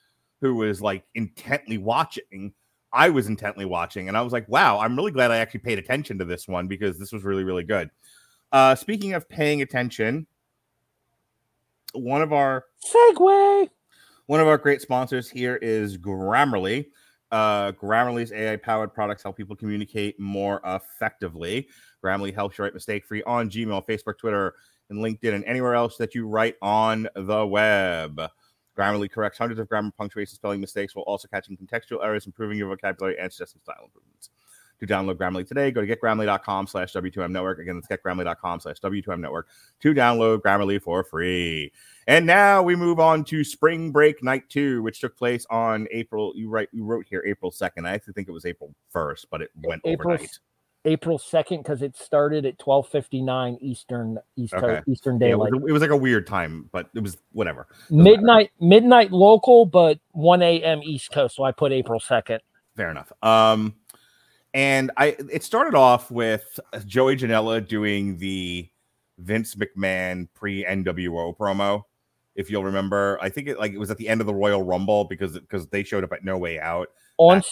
who was like intently watching. I was intently watching, and I was like, wow, I'm really glad I actually paid attention to this one because this was really, really good. Uh, speaking of paying attention, one of our Segway. one of our great sponsors here is Grammarly. Uh, Grammarly's AI powered products help people communicate more effectively. Grammarly helps you write mistake free on Gmail, Facebook, Twitter, and LinkedIn, and anywhere else that you write on the web. Grammarly corrects hundreds of grammar, punctuation, spelling mistakes while also catching contextual errors, improving your vocabulary, and suggesting style improvements. To download Grammarly today, go to getgrammarly.com slash W2M network. Again, that's getgrammarly.com slash W2M network to download Grammarly for free. And now we move on to Spring Break Night Two, which took place on April. You write, you wrote here April second. I actually think it was April first, but it went April overnight. April second because it started at twelve fifty nine Eastern East Okay. Eastern Yeah, it, Daylight. was, it was like a weird time, but it was whatever. Doesn't matter. midnight midnight local, but one a.m. East Coast. So I put April second. Fair enough. Um, and I it started off with Joey Janela doing the Vince McMahon pre NWO promo. If you'll remember, I think it like it was at the end of the Royal Rumble because because they showed up at No Way Out. On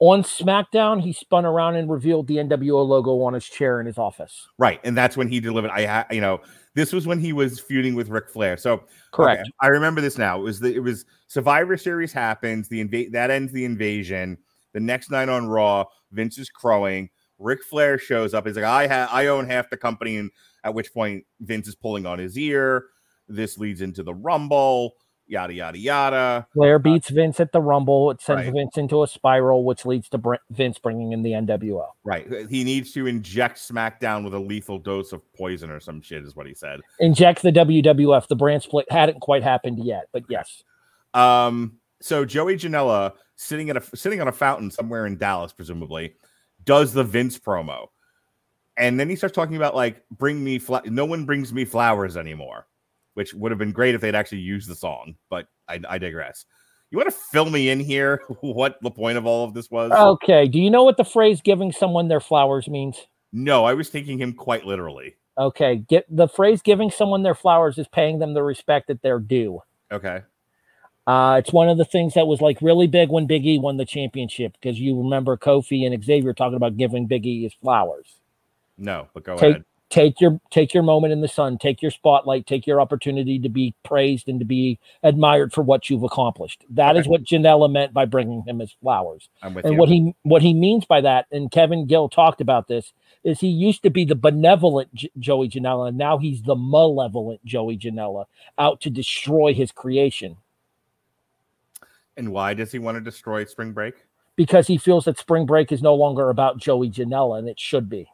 on SmackDown, he spun around and revealed the NWO logo on his chair in his office. Right, and that's when he delivered. I ha- you know this was when he was feuding with Ric Flair. So Correct. okay, I remember this now. It was the it was Survivor Series happens. The invade that ends the invasion. The next night on Raw, Vince is crowing. Ric Flair shows up. He's like, I ha- I own half the company, and at which point Vince is pulling on his ear. This leads into the Rumble. Yada yada yada. Flair beats Vince at the Rumble. It sends Right. Vince into a spiral, which leads to Br- Vince bringing in the NWO. Right. He needs to inject SmackDown with a lethal dose of poison or some shit, is what he said. Inject the WWF. The brand split hadn't quite happened yet, but yes. Um, so Joey Janela sitting at a sitting on a fountain somewhere in Dallas, presumably, does the Vince promo, and then he starts talking about like bring me fla- no one brings me flowers anymore, which would have been great if they'd actually used the song, but I, I digress. You want to fill me in here? what the point of all of this was? Okay. Do you know what the phrase "giving someone their flowers" means? No, I was taking him quite literally. Okay. Get the phrase "giving someone their flowers" is paying them the respect that they're due. Okay. Uh, it's one of the things that was like really big when Big E won the championship because you remember Kofi and Xavier talking about giving Big E his flowers. No, but go Take- ahead. Take your take your moment in the sun, take your spotlight, take your opportunity to be praised and to be admired for what you've accomplished. That is Okay. what Janela meant by bringing him his flowers. I'm with And you. what he what he means by that, and Kevin Gill talked about this, is he used to be the benevolent J- Joey Janela, and now he's the malevolent Joey Janela, out to destroy his creation and why does he want to destroy Spring Break? because he feels that Spring Break is no longer about Joey Janela, and it should be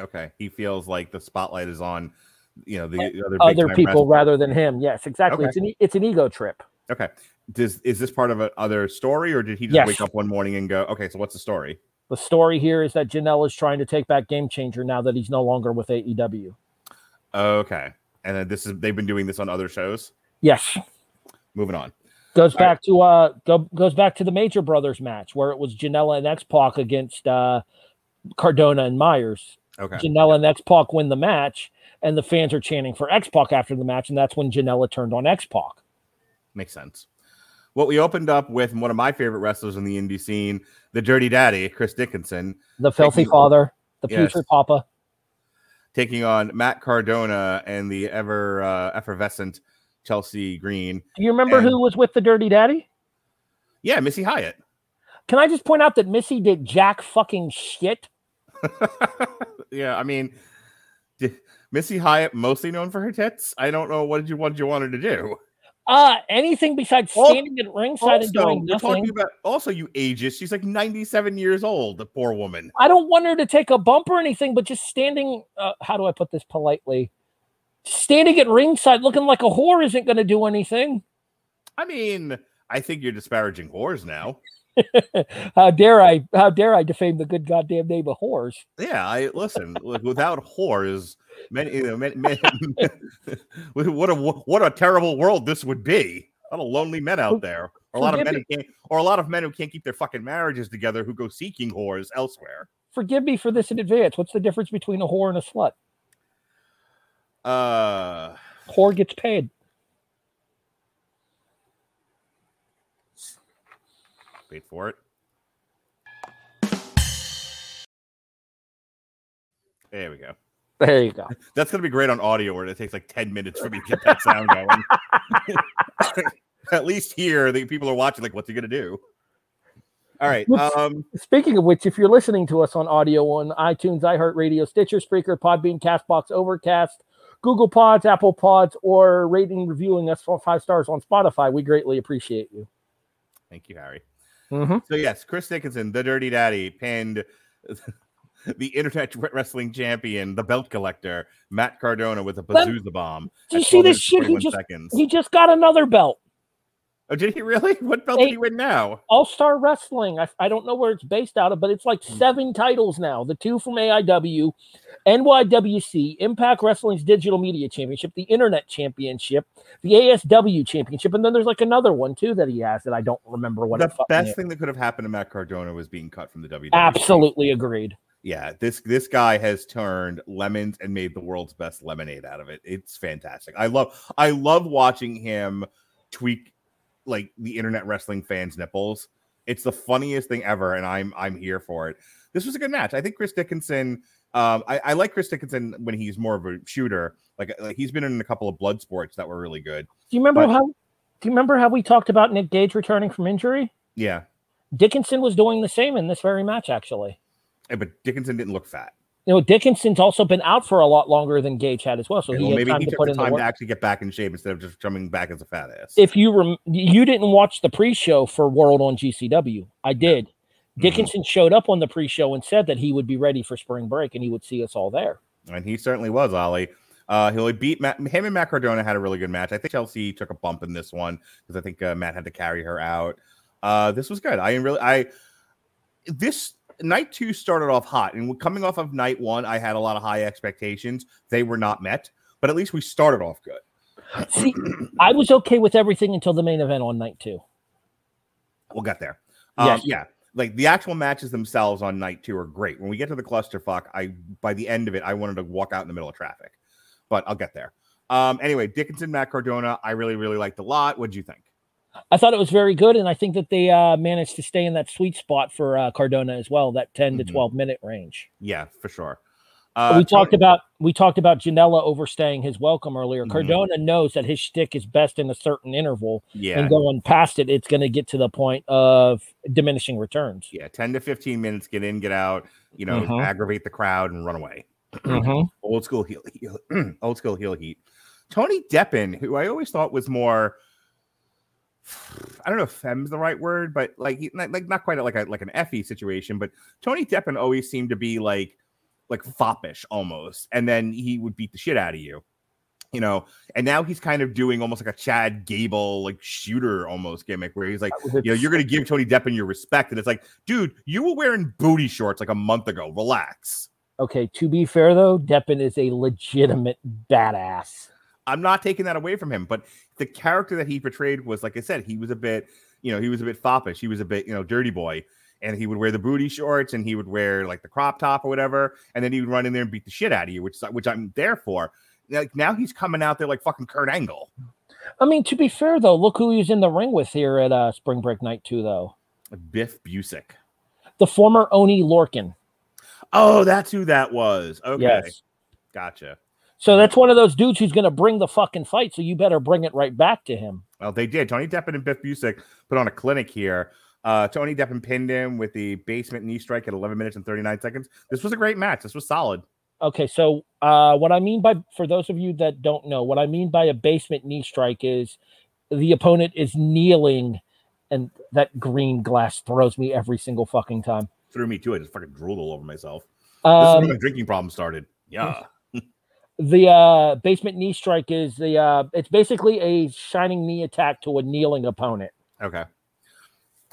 Okay, he feels like the spotlight is on, you know, the other other people wrestlers. rather than him. Yes, exactly. Okay. It's an it's an ego trip. Okay. Does is this part of a other story, or did he just Yes. wake up one morning and go, "Okay, so what's the story?" The story here is that Janela is trying to take back Game Changer now that he's no longer with AEW. Okay, and then this is they've been doing this on other shows. Yes, Moving on. Goes back to uh go, goes back to the Major Brothers match where it was Janela and X Pac against uh Cardona and Myers. Okay. Janela and X Pac win the match, and the fans are chanting for X Pac after the match, and that's when Janela turned on X Pac. Makes sense. What we opened up with one of my favorite wrestlers in the indie scene, the Dirty Daddy, Chris Dickinson, The filthy Taking- father, the Yes. future papa. taking on Matt Cardona and the ever uh, effervescent Chelsea Green. Do you remember And- who was with the Dirty Daddy? Yeah, Missy Hyatt. Can I just point out that Missy did jack fucking shit? yeah, I mean, Missy Hyatt, mostly known for her tits. I don't know what did you what did you want her to do. Uh anything besides standing at ringside and Also, doing we're talking nothing. about also you ageist. She's like ninety seven years old. The poor woman. I don't want her to take a bump or anything, but just standing. Uh, how do I put this politely? Standing at ringside looking like a whore isn't going to do anything. I mean, I think you're disparaging whores now. how dare I? How dare I defame the good goddamn name of whores? Yeah, I listen. without whores, many, you know, many, many, what a what a terrible world this would be. A lot of lonely men out there, or a lot of men who can't, or a lot of men who can't keep their fucking marriages together, who go seeking whores elsewhere. Forgive me for this in advance. What's the difference between a whore and a slut? Uh, Whore gets paid. wait for it. There we go. There you go. That's gonna be great on audio, where it takes like ten minutes for me to get that sound going. At least here, the people are watching. Like, what's he gonna do? All right. Um, Speaking of which, if you're listening to us on audio on iTunes, iHeartRadio, Stitcher, Spreaker, Podbean, Castbox, Overcast, Google Pods, Apple Pods, or rating reviewing us for five stars on Spotify, we greatly appreciate you. thank you, Harry. Mm-hmm. So yes, Chris Dickinson, the Dirty Daddy, pinned the Internet Wrestling Champion, the Belt Collector, Matt Cardona with a Pazuzu bomb. Did you see this shit? He just seconds. he just got another belt. Oh, did he really? What belt Hey. did he win now? All Star Wrestling. I, I don't know where it's based out of, but it's like seven titles now. The two from AIW, NYWC, Impact Wrestling's Digital Media Championship, the Internet Championship, the ASW Championship, and then there's like another one too that he has that I don't remember what the best is. thing that could have happened to Matt Cardona was being cut from the WWE. Absolutely agreed. Yeah, this this guy has turned lemons and made the world's best lemonade out of it. It's fantastic. I love I love watching him tweak like the internet wrestling fans' nipples. It's the funniest thing ever, and I'm I'm here for it. This was a good match. I think Chris Dickinson. Um, I, I like Chris Dickinson when he's more of a shooter. Like, like he's been in a couple of blood sports that were really good. Do you remember But- how? Do you remember how we talked about Nick Gage returning from injury? Yeah, Dickinson was doing the same in this very match, actually. Eh, but Dickinson didn't look fat. You know, Dickinson's also been out for a lot longer than Gage had as well, so Okay, he well, had maybe time he to took put the in time work. to actually get back in shape instead of just coming back as a fat ass. if you rem- you didn't watch the pre-show for World on GCW, I did. Mm-hmm. Dickinson showed up on the pre-show and said that he would be ready for spring break and he would see us all there. and he certainly was Ollie. Uh, he beat Matt. Him and Matt Cardona had a really good match. I think Chelsea took a bump in this one because I think uh, Matt had to carry her out. Uh, this was good. I really, I this night two started off hot, and coming off of night one, I had a lot of high expectations. They were not met, but at least we started off good. See, I was okay with everything until the main event on night two. We'll get there. Um, Yes. Yeah, like the actual matches themselves on night two are great. When we get to the clusterfuck, I by the end of it, I wanted to walk out in the middle of traffic, but I'll get there. Um, anyway, Dickinson, Matt Cardona, I really, really liked a lot. What'd you think? I thought it was very good, and I think that they uh, managed to stay in that sweet spot for uh, Cardona as well, that 10 Mhm. to twelve minute range. Yeah, for sure. Uh, we talked Tony- about we talked about Janela overstaying his welcome earlier. Mhm. Cardona knows that his shtick is best in a certain interval, yeah, and going past it, it's going to get to the point of diminishing returns. yeah, ten to fifteen minutes, get in, get out. You know, Mhm. aggravate the crowd and run away. Mhm. Old school heel, heel old school heel heat. Tony Deppen, who I always thought was more. I don't know if "fem's" the right word, but like, like not quite like a like an Effy situation, but Tony Deppen always seemed to be like like foppish almost, and then he would beat the shit out of you, you know. And now he's kind of doing almost like a Chad Gable like shooter almost gimmick, where he's like, you know, you're gonna give Tony Deppen your respect, and it's like, dude, you were wearing booty shorts like a month ago. Relax. Okay, to be fair though, Deppen is a legitimate badass. I'm not taking that away from him, but the character that he portrayed was, like I said, he was a bit, you know, he was a bit foppish. He was a bit, you know, dirty boy, and he would wear the booty shorts and he would wear like the crop top or whatever, and then he would run in there and beat the shit out of you, which which I'm there for. Like now he's coming out there like fucking Kurt Angle, I mean, to be fair though, look who he's in the ring with here at uh, Spring Break Night Two though. Biff Busick. The former Oney Lorcan. Oh, that's who that was. Okay, Yes. gotcha. So that's one of those dudes who's going to bring the fucking fight. So you better bring it right back to him. Well, they did. Tony Deppen and Biff Busick put on a clinic here. Uh, Tony Deppen pinned him with the basement knee strike at 11 minutes and 39 seconds. This was a great match. This was solid. Okay, so uh, what I mean by, for those of you that don't know, what I mean by a basement knee strike is the opponent is kneeling, and that green glass throws me every single fucking time. Threw me too. I just fucking drooled all over myself. This is Um, when my drinking problem started. Yeah. the uh, basement knee strike is the uh, it's basically a shining knee attack to a kneeling opponent. Okay.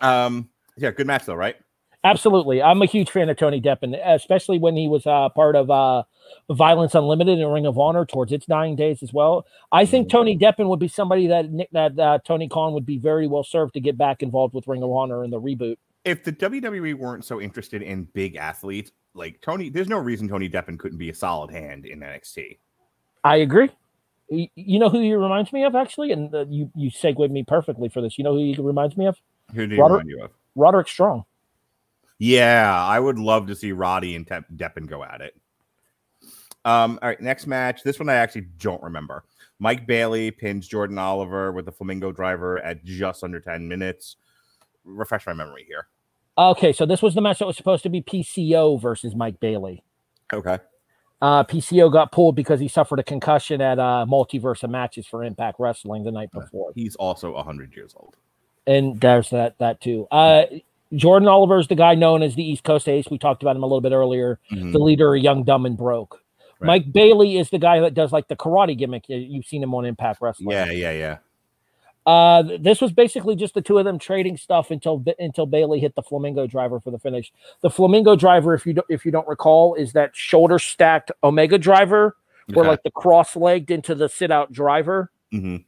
Um, Yeah, good match though, right? Absolutely. I'm a huge fan of Tony Deppen, especially when he was uh, part of uh, Violence Unlimited and Ring of Honor towards its dying days as well. I think Mm-hmm. Tony Deppen would be somebody that Nick- that uh, Tony Khan would be very well served to get back involved with Ring of Honor in the reboot. If the WWE weren't so interested in big athletes, like Tony, there's no reason Tony Deppen couldn't be a solid hand in NXT. I agree. You know who he reminds me of actually, and uh, you you segued me perfectly for this. You know who he reminds me of? Who do you Robert- remind you of? Roderick Strong. Yeah, I would love to see Roddy and Tep- Deppen go at it. Um, all right, next match. This one I actually don't remember. Mike Bailey pins Jordan Oliver with the Flamingo driver at just under 10 minutes. Refresh my memory here. Okay, so this was the match that was supposed to be PCO versus Mike Bailey. Okay. Uh, PCO got pulled because he suffered a concussion at uh, Multiverse of Matches for Impact Wrestling the night before. He's also 100 years old. And there's that that too. Uh, Jordan Oliver is the guy known as the East Coast Ace. We talked about him a little bit earlier. Mhm. The leader of Young, Dumb, and Broke. Right. Mike Bailey is the guy that does like the karate gimmick. You- You've seen him on Impact Wrestling. Yeah, yeah, yeah. Uh, this was basically just the two of them trading stuff until until Bailey hit the Flamingo driver for the finish. The Flamingo driver, if you don't, if you don't recall, is that shoulder stacked Omega driver, where like the cross legged into the sit out driver. Mhm.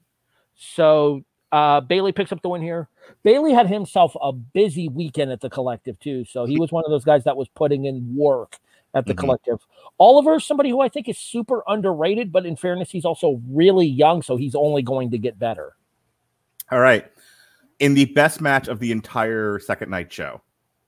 So uh, Bailey picks up the win here. Bailey had himself a busy weekend at the collective too. So he was one of those guys that was putting in work at the Mhm. collective. Oliver is somebody who I think is super underrated, but in fairness, he's also really young, so he's only going to get better. All right. In the best match of the entire second night show,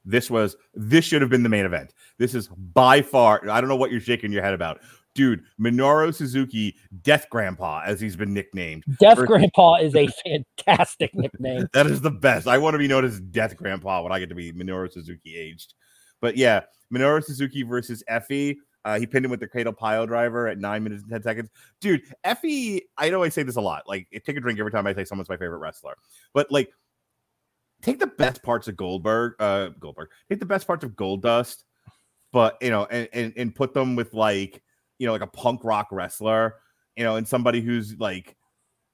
this was this should have been the main event. This is by far, I don't know what you're shaking your head about. Dude, Minoru Suzuki, Death Grandpa, as he's been nicknamed. Death Grandpa is a fantastic nickname. That is the best. I want to be known as Death Grandpa when I get to be Minoru Suzuki aged. But yeah, Minoru Suzuki versus Effy. Uh, he pinned him with the cradle pile driver at nine minutes and 10 seconds. Dude, Effy, I know I say this a lot. Like, take a drink every time I say someone's my favorite wrestler. But like, take the best parts of Goldberg, uh, Goldberg, take the best parts of Goldust, but you know, and, and and put them with like, you know, like a punk rock wrestler, you know, and somebody who's like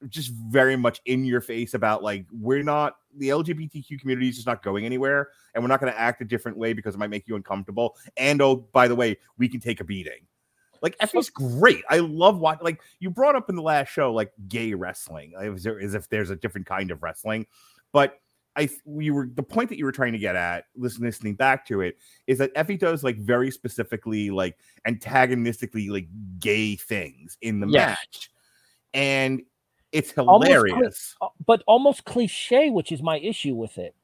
just very much in your face about like we're not the LGBTQ community is just not going anywhere, and we're not going to act a different way because it might make you uncomfortable. And oh, by the way, we can take a beating. Like Effy's great. I love watching. Like you brought up in the last show, like gay wrestling, as, as if there's a different kind of wrestling. But I, you were the point that you were trying to get at, listen, listening back to it, is that Effy does like very specifically, like antagonistically, like gay things in the Yes. match, and it's Almost cli- hilarious. Uh, But almost cliche, which is my issue with it.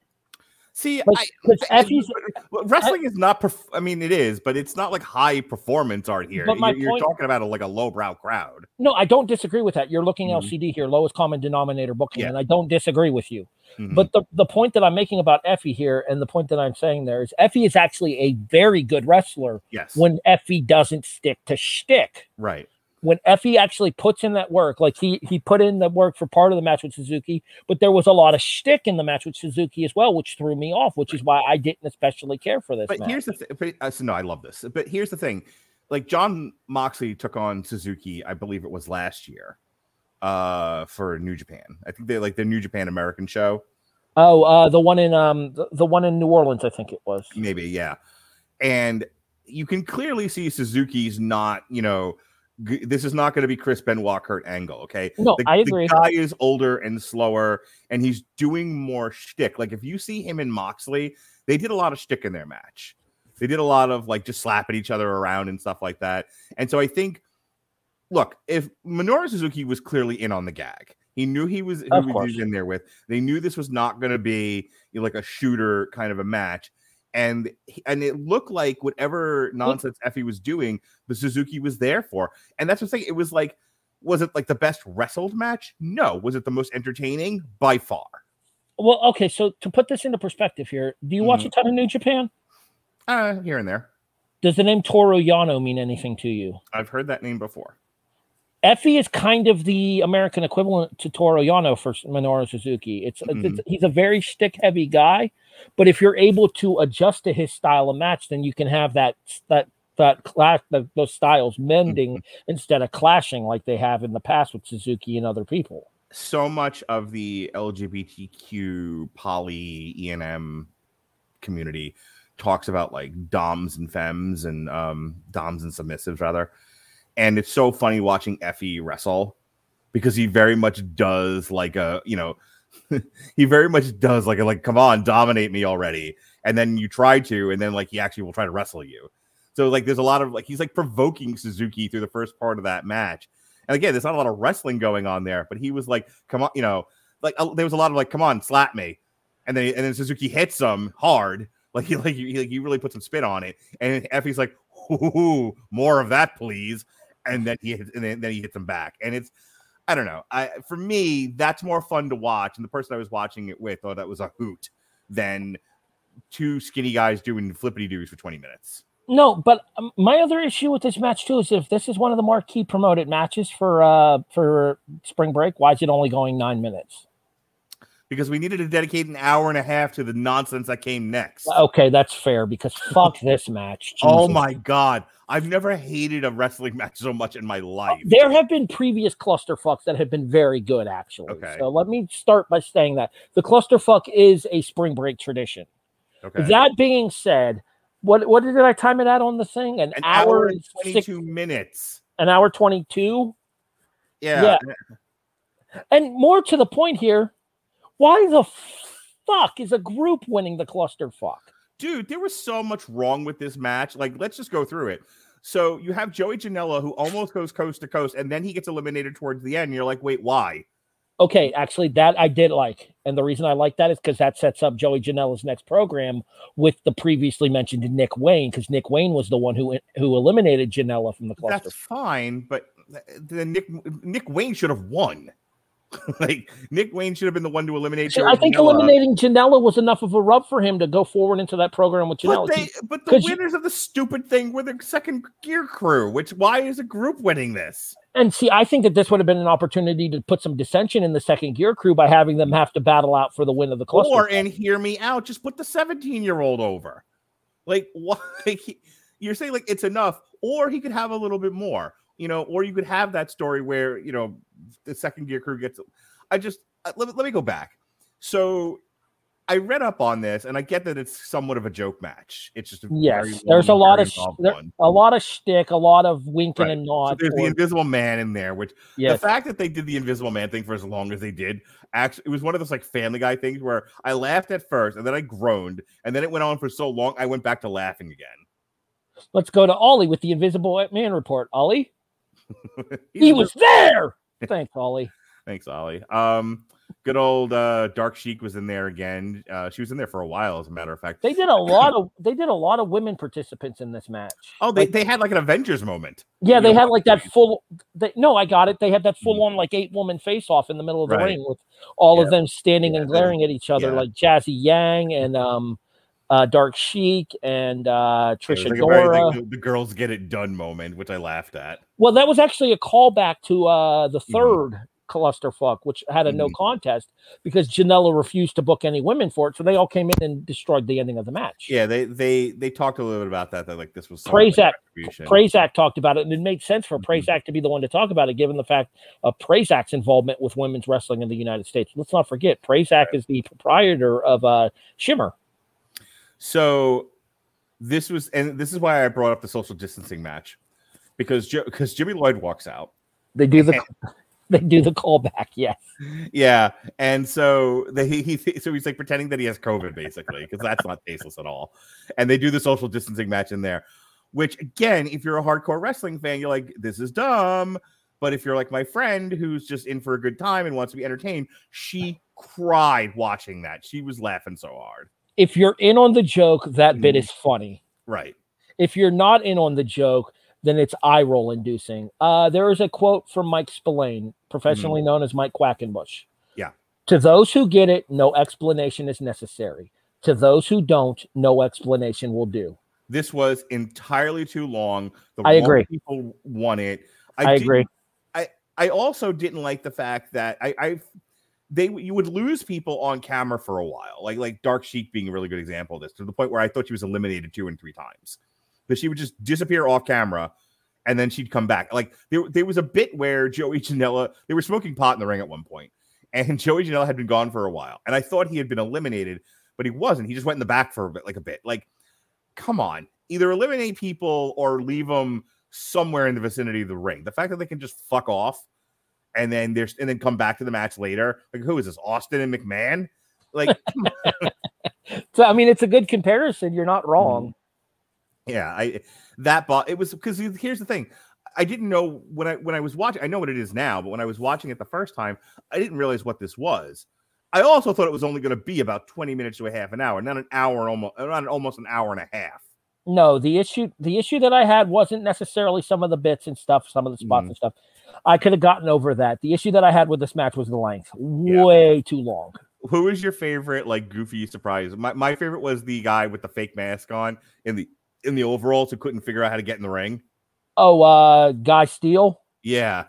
See, Like, I- Effy's- wrestling is not. Perf- I mean, it is, but it's not like high performance art here. But my you're, you're talking about a, like a lowbrow crowd. No, I don't disagree with that. You're looking Mhm. LCD here, lowest common denominator booking, Yeah. and I don't disagree with you. Mhm. But the, the point that I'm making about Effy here, and the point that I'm saying there is Effy is actually a very good wrestler yes, when Effy doesn't stick to shtick. right. When Effy actually puts in that work, like he he put in the work for part of the match with Suzuki, but there was a lot of shtick in the match with Suzuki as well, which threw me off, which is why I didn't especially care for this But match. here's the thing. Uh, so no, I love this. But here's the thing: like Jon Moxley took on Suzuki, I believe it was last year, uh, for New Japan. I think they like the New Japan American show. Oh, uh, the one in um the, the one in New Orleans, I think it was. maybe yeah and you can clearly see suzuki's not you know g- this is not going to be chris benoit kurt angle okay No, the, I the agree. guy is older and slower and he's doing more shtick. like if you see him and moxley they did a lot of shtick in their match they did a lot of like just slapping each other around and stuff like that and so i think look if minoru suzuki was clearly in on the gag he knew he was who he was in there with they knew this was not going to be you know, like a shooter kind of a match and and it looked like whatever nonsense Effy was doing, the Suzuki was there for. And that's what I'm saying. It was like, was it like the best wrestled match? No. Was it the most entertaining? By far. Well, okay, so to put this into perspective here, do you watch Mhm. a ton of New Japan? Uh, here and there. Does the name Toru Yano mean anything to you? I've heard that name before. Effy is kind of the American equivalent to Toru Yano for Minoru Suzuki. It's, Mhm. it's he's a very stick heavy guy, but if you're able to adjust to his style of match, then you can have that that that clash the, those styles mending instead of clashing like they have in the past with Suzuki and other people. So much of the LGBTQ poly ENM community talks about like doms and femmes and um doms and submissives rather. And it's so funny watching Effy wrestle because he very much does like a, you know, he very much does like a like come on, dominate me already. And then you try to, and then like he actually will try to wrestle you. So like there's a lot of like he's like provoking Suzuki through the first part of that match. And again, there's not a lot of wrestling going on there, but he was like, come on, you know, like uh, there was a lot of like, come on, slap me. And then and then Suzuki hits him hard, like he like he, he really put some spin on it. And Effy's like, Ooh, more of that, please. And then he hits, and then, then he hits him back. And it's I don't know. I for me, that's more fun to watch. And the person I was watching it with thought that was a hoot than two skinny guys doing flippity doos for 20 minutes. No, but um, my other issue with this match too is if this is one of the marquee promoted matches for uh for spring break, why is it only going nine minutes? Because we needed to dedicate an hour and a half to the nonsense that came next. Okay, that's fair because fuck this match. Oh my god. I've never hated a wrestling match so much in my life. There have been previous clusterfucks that have been very good, actually. Okay. So let me start by saying that the clusterfuck is a spring break tradition. Okay. That being said, what what did I time it at on the thing? An, an hour, hour and 22 six, minutes. an hour twenty two. Yeah. Yeah. And more to the point here, why the fuck is a group winning the clusterfuck? Dude, there was so much wrong with this match. Like, let's just go through it. So you have Joey Janela who almost goes coast to coast, and then he gets eliminated towards the end. You're like, wait, why? Okay, actually, that I did like, and the reason I like that is because that sets up Joey Janela's next program with the previously mentioned Nick Wayne, because Nick Wayne was the one who who eliminated Janela from the cluster. That's fine, but then Nick Nick Wayne should have won. like Nick Wayne should have been the one to eliminate. Joey I think Janela. eliminating Janela was enough of a rub for him to go forward into that program with Janela. But, they, but the 'cause you- winners of the stupid thing were the second gear crew. Which why is a group winning this? And see, I think that this would have been an opportunity to put some dissension in the second gear crew by having them have to battle out for the win of the cluster. Or and hear me out, just put the 17 year old over. Like why? Like, you're saying like it's enough, or he could have a little bit more, you know, or you could have that story where you know the second gear crew gets. I just uh, let, me- let me go back. So I read up on this, and I get that it's somewhat of a joke match. It's just a yes, there's a lot of sh- there, a lot of shtick, a lot of winking Right. and So nod. there's the Invisible Man in there, which yes. the fact that they did the Invisible Man thing for as long as they did, actually, it was one of those like Family Guy things where I laughed at first and then I groaned, and then it went on for so long I went back to laughing again. Let's go to Ollie with the Invisible Man report. Ollie, he was there. Thanks, Ollie. Thanks, Ollie. Um, good old uh, Dark Sheik was in there again. Uh, she was in there for a while, as a matter of fact. They did a lot of they did a lot of women participants in this match. oh, they, Like- they had like an Avengers moment. Yeah, they know, had like that full. They, no, I got it. They had that full on like eight woman face off in the middle of the Right. ring with all Yeah. of them standing Yeah, and glaring at each other, yeah. like Jazzy Yang and um, uh, Dark Sheik and uh, Trisha like a very, Dora. the, the girls get it done moment, which I laughed at. well, that was actually a callback to uh, the Mhm. third clusterfuck, which had a no Mhm. contest because Janela refused to book any women for it, so they all came in and destroyed the ending of the match. Yeah, they they they talked a little bit about that. That like this was Prazak- Prazak talked about it, and it made sense for Mhm. Prazak to be the one to talk about it, given the fact of Prazak's involvement with women's wrestling in the United States. Let's not forget, Prazak is the proprietor of uh, Shimmer. So this was, and this is why I brought up the social distancing match because because Jimmy Lloyd walks out. They do the they do the callback. Yes, Yeah, and so they he so he's like pretending that he has COVID basically because that's not tasteless at all. And they do the social distancing match in there, which again, if you're a hardcore wrestling fan, you're like, this is dumb. But if you're like my friend who's just in for a good time and wants to be entertained, she cried watching that. She was laughing so hard. If you're in on the joke, that bit Mhm. is funny. Right. If you're not in on the joke, then it's eye roll inducing. Uh, there is a quote from Mike Spillane, professionally known as Mike Quackenbush. Yeah. To those who get it, no explanation is necessary. To those who don't, no explanation will do. This was entirely too long. The I agree. People want it. I, didn't- agree. I also didn't like the fact that I, I they you would lose people on camera for a while, like like Dark Sheik being a really good example of this, to the point where I thought she was eliminated two and three times. That she would just disappear off camera and then she'd come back. Like there, there was a bit where Joey Janela, they were smoking pot in the ring at one point, and Joey Janela had been gone for a while, and I thought he had been eliminated, but he wasn't. He just went in the back for a bit, like a bit. Like, come on, either eliminate people or leave them somewhere in the vicinity of the ring. The fact that they can just fuck off and then there's and then come back to the match later. Like, who is this? Austin and McMahon? Like, So I mean, it's a good comparison. You're not wrong. yeah, I that bought it was because here's the thing. I didn't know when I when I was watching. I know what it is now, but when I was watching it the first time, I didn't realize what this was. I also thought it was only going to be about 20 minutes to a half an hour, not an hour almost, not almost an hour and a half. No, the issue the issue that I had wasn't necessarily some of the bits and stuff, some of the spots Mhm. and stuff. I could have gotten over that. The issue that I had with this match was the length, Yeah. way too long. Who is your favorite like goofy surprise? My, my favorite was the guy with the fake mask on in the in the overalls who couldn't figure out how to get in the ring. Oh, uh, Guy Steele. Yeah.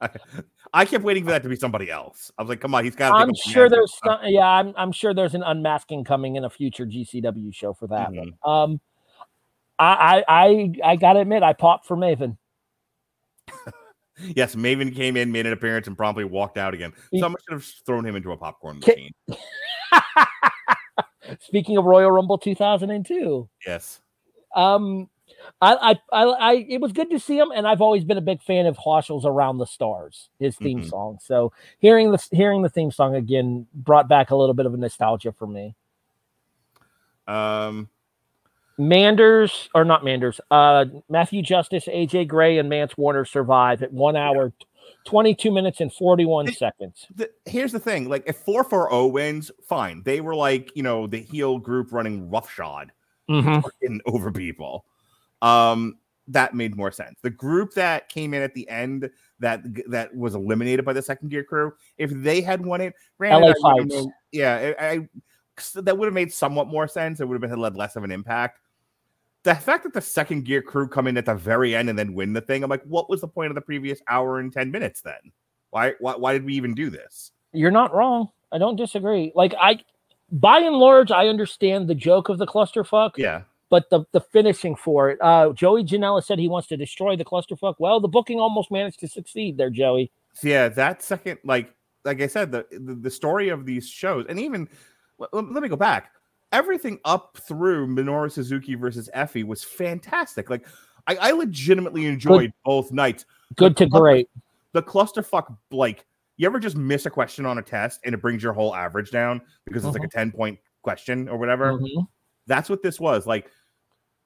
I, I kept waiting for that to be somebody else. I was like, come on, he's got. I'm sure there's some, yeah, I'm I'm sure there's an unmasking coming in a future GCW show for that Mhm. one. Um, I I I, I gotta admit, I popped for Maven. Yes, Maven came in, made an appearance, and promptly walked out again. Someone should have thrown him into a popcorn machine. Speaking of Royal Rumble 2002, Yes. um, I, I I I it was good to see him, and I've always been a big fan of Hoshel's "Around the Stars," his theme Mhm. song. So hearing the hearing the theme song again brought back a little bit of a nostalgia for me. Um. Manders or not Manders, uh, Matthew Justice, AJ Gray, and Mance Warner survive at one hour, 22 minutes, and 41 It- seconds. The, here's the thing: like, if four four zero wins, fine. They were like, you know, the heel group running roughshod Mm-hmm. in over people. Um, that made more sense. The group that came in at the end that that was eliminated by the second gear crew, if they had won it, granted, LA I would've Fights. yeah, I, I that would have made somewhat more sense. It would have been had less of an impact. The fact that the second gear crew come in at the very end and then win the thing, I'm like, what was the point of the previous hour and ten minutes then? Why why, why did we even do this? You're not wrong. I don't disagree. Like I, by and large, I understand the joke of the clusterfuck. Yeah, but the the finishing for it. Uh, Joey Janela said he wants to destroy the clusterfuck. Well, the booking almost managed to succeed there, Joey. Yeah, that second, like, like I said, the the, the story of these shows, and even let, let me go back. Everything up through Minoru Suzuki versus Effy was fantastic. Like, I, I legitimately enjoyed both nights. Good to great. The clusterfuck, like, you ever just miss a question on a test and it brings your whole average down because it's like a ten point question or whatever. Mhm. That's what this was. Like,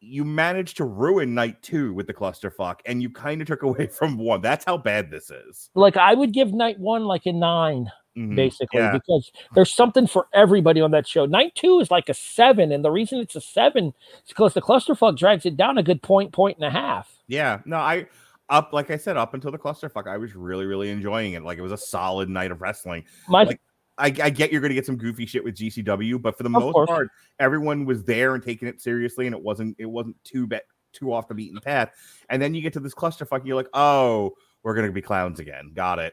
you managed to ruin night two with the clusterfuck, and you kind of took away from one. That's how bad this is. Like I would give night one like a nine, Mhm. basically, Yeah. because there's something for everybody on that show. Night two is like a seven, and the reason it's a seven is because the clusterfuck drags it down a good point, point and a half. Yeah, no, I up like I said, up until the clusterfuck, I was really, really enjoying it. Like it was a solid night of wrestling. My Like, I, I get you're gonna get some goofy shit with GCW, but for the most course. part, everyone was there and taking it seriously, and it wasn't it wasn't too bad too off the beaten path. And then you get to this clusterfuck, and you're like, oh, we're gonna be clowns again. Got it.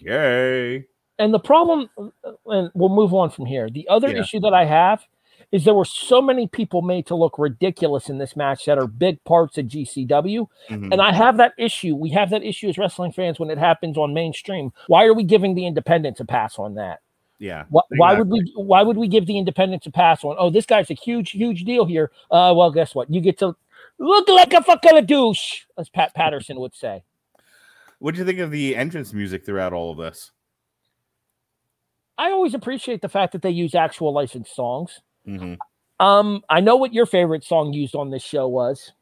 Yay. and the problem, and we'll move on from here. The other Yeah. issue that I have is there were so many people made to look ridiculous in this match that are big parts of GCW. Mhm. And I have that issue. We have that issue as wrestling fans when it happens on mainstream. Why are we giving the independents a pass on that? yeah. Why, why would we? Why would we give the independents a pass on? Oh, this guy's a huge, huge deal here. Uh, well, guess what? You get to look like a fucking douche, as Pat Patterson would say. What do you think of the entrance music throughout all of this? I always appreciate the fact that they use actual licensed songs. Mhm. Um, I know what your favorite song used on this show was.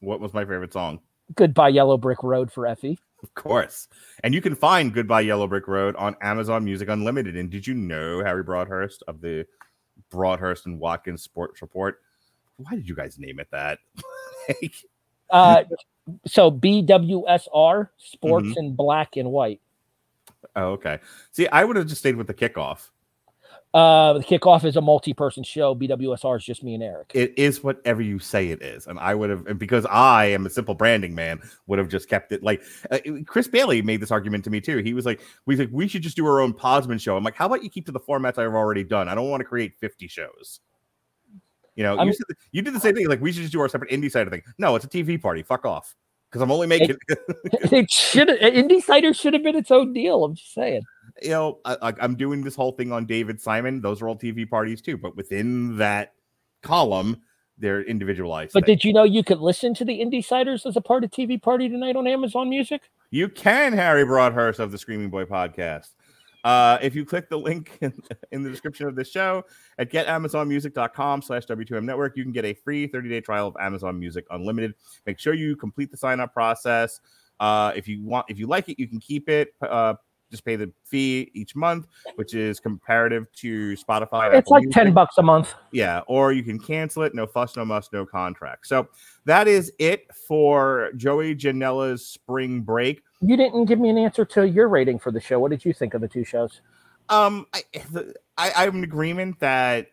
What was my favorite song? Goodbye Yellow Brick Road for Effy. Of course. And you can find Goodbye Yellow Brick Road on Amazon Music Unlimited. And did you know Harry Broadhurst of the Broadhurst and Watkins Sports Report? Why did you guys name it that? Like, Uh, so BWSR Sports Mm-hmm. in black and white. oh, okay. See, I would have just stayed with the kickoff. Uh, the kickoff is a multi-person show. BWSR is just me and Eric. It is whatever you say it is. And I would have, because I am a simple branding man, would have just kept it like uh, Chris Bailey made this argument to me too. He was like, we like, we should just do our own Posman show. I'm like, how about you keep to the formats I've already done? I don't want to create 50 shows. You know, I you, mean- said, you did the same thing. Like, we should just do our separate indie side of thing. No, it's a TV party. Fuck off. Because I'm only making. it should indie cider should have been its own deal. I'm just saying. you know, I, I- I'm doing this whole thing on David Simon. Those are all TV parties too, but within that column, they're individualized. But things. did you know you could listen to the Indysiders as a part of TV Party tonight on Amazon Music? You can, Harry Broadhurst of the Screaming Boy podcast. Uh, if you click the link in, in the description of this show at getamazonmusic.com slash W2M network, you can get a free 30-day trial of Amazon Music Unlimited. Make sure you complete the sign-up process. Uh, if you want, if you like it, you can keep it. Uh, just pay the fee each month, which is comparative to Spotify. It's Apple like Music. 10 bucks a month. Yeah, or you can cancel it. No fuss, no muss, no contract. So that is it for Joey Janela's spring break. You didn't give me an answer to your rating for the show. What did you think of the two shows? Um, I, the, I I'm in agreement that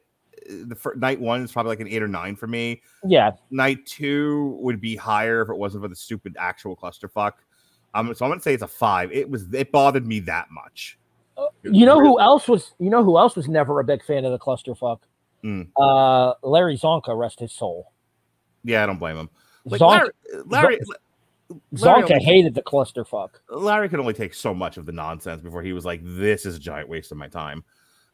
uh, the night one is probably like an eight or nine for me. Yeah, Night two would be higher if it wasn't for the stupid actual clusterfuck. Um, so I'm gonna say it's a five. It was it bothered me that much. you know who else was? You know who else was never a big fan of the clusterfuck? Mm. Uh, Larry Csonka, rest his soul. Yeah, I don't blame him. Like Larry, Larry, Larry Csonka only- hated the clusterfuck. Larry could only take so much of the nonsense before he was like, "This is a giant waste of my time."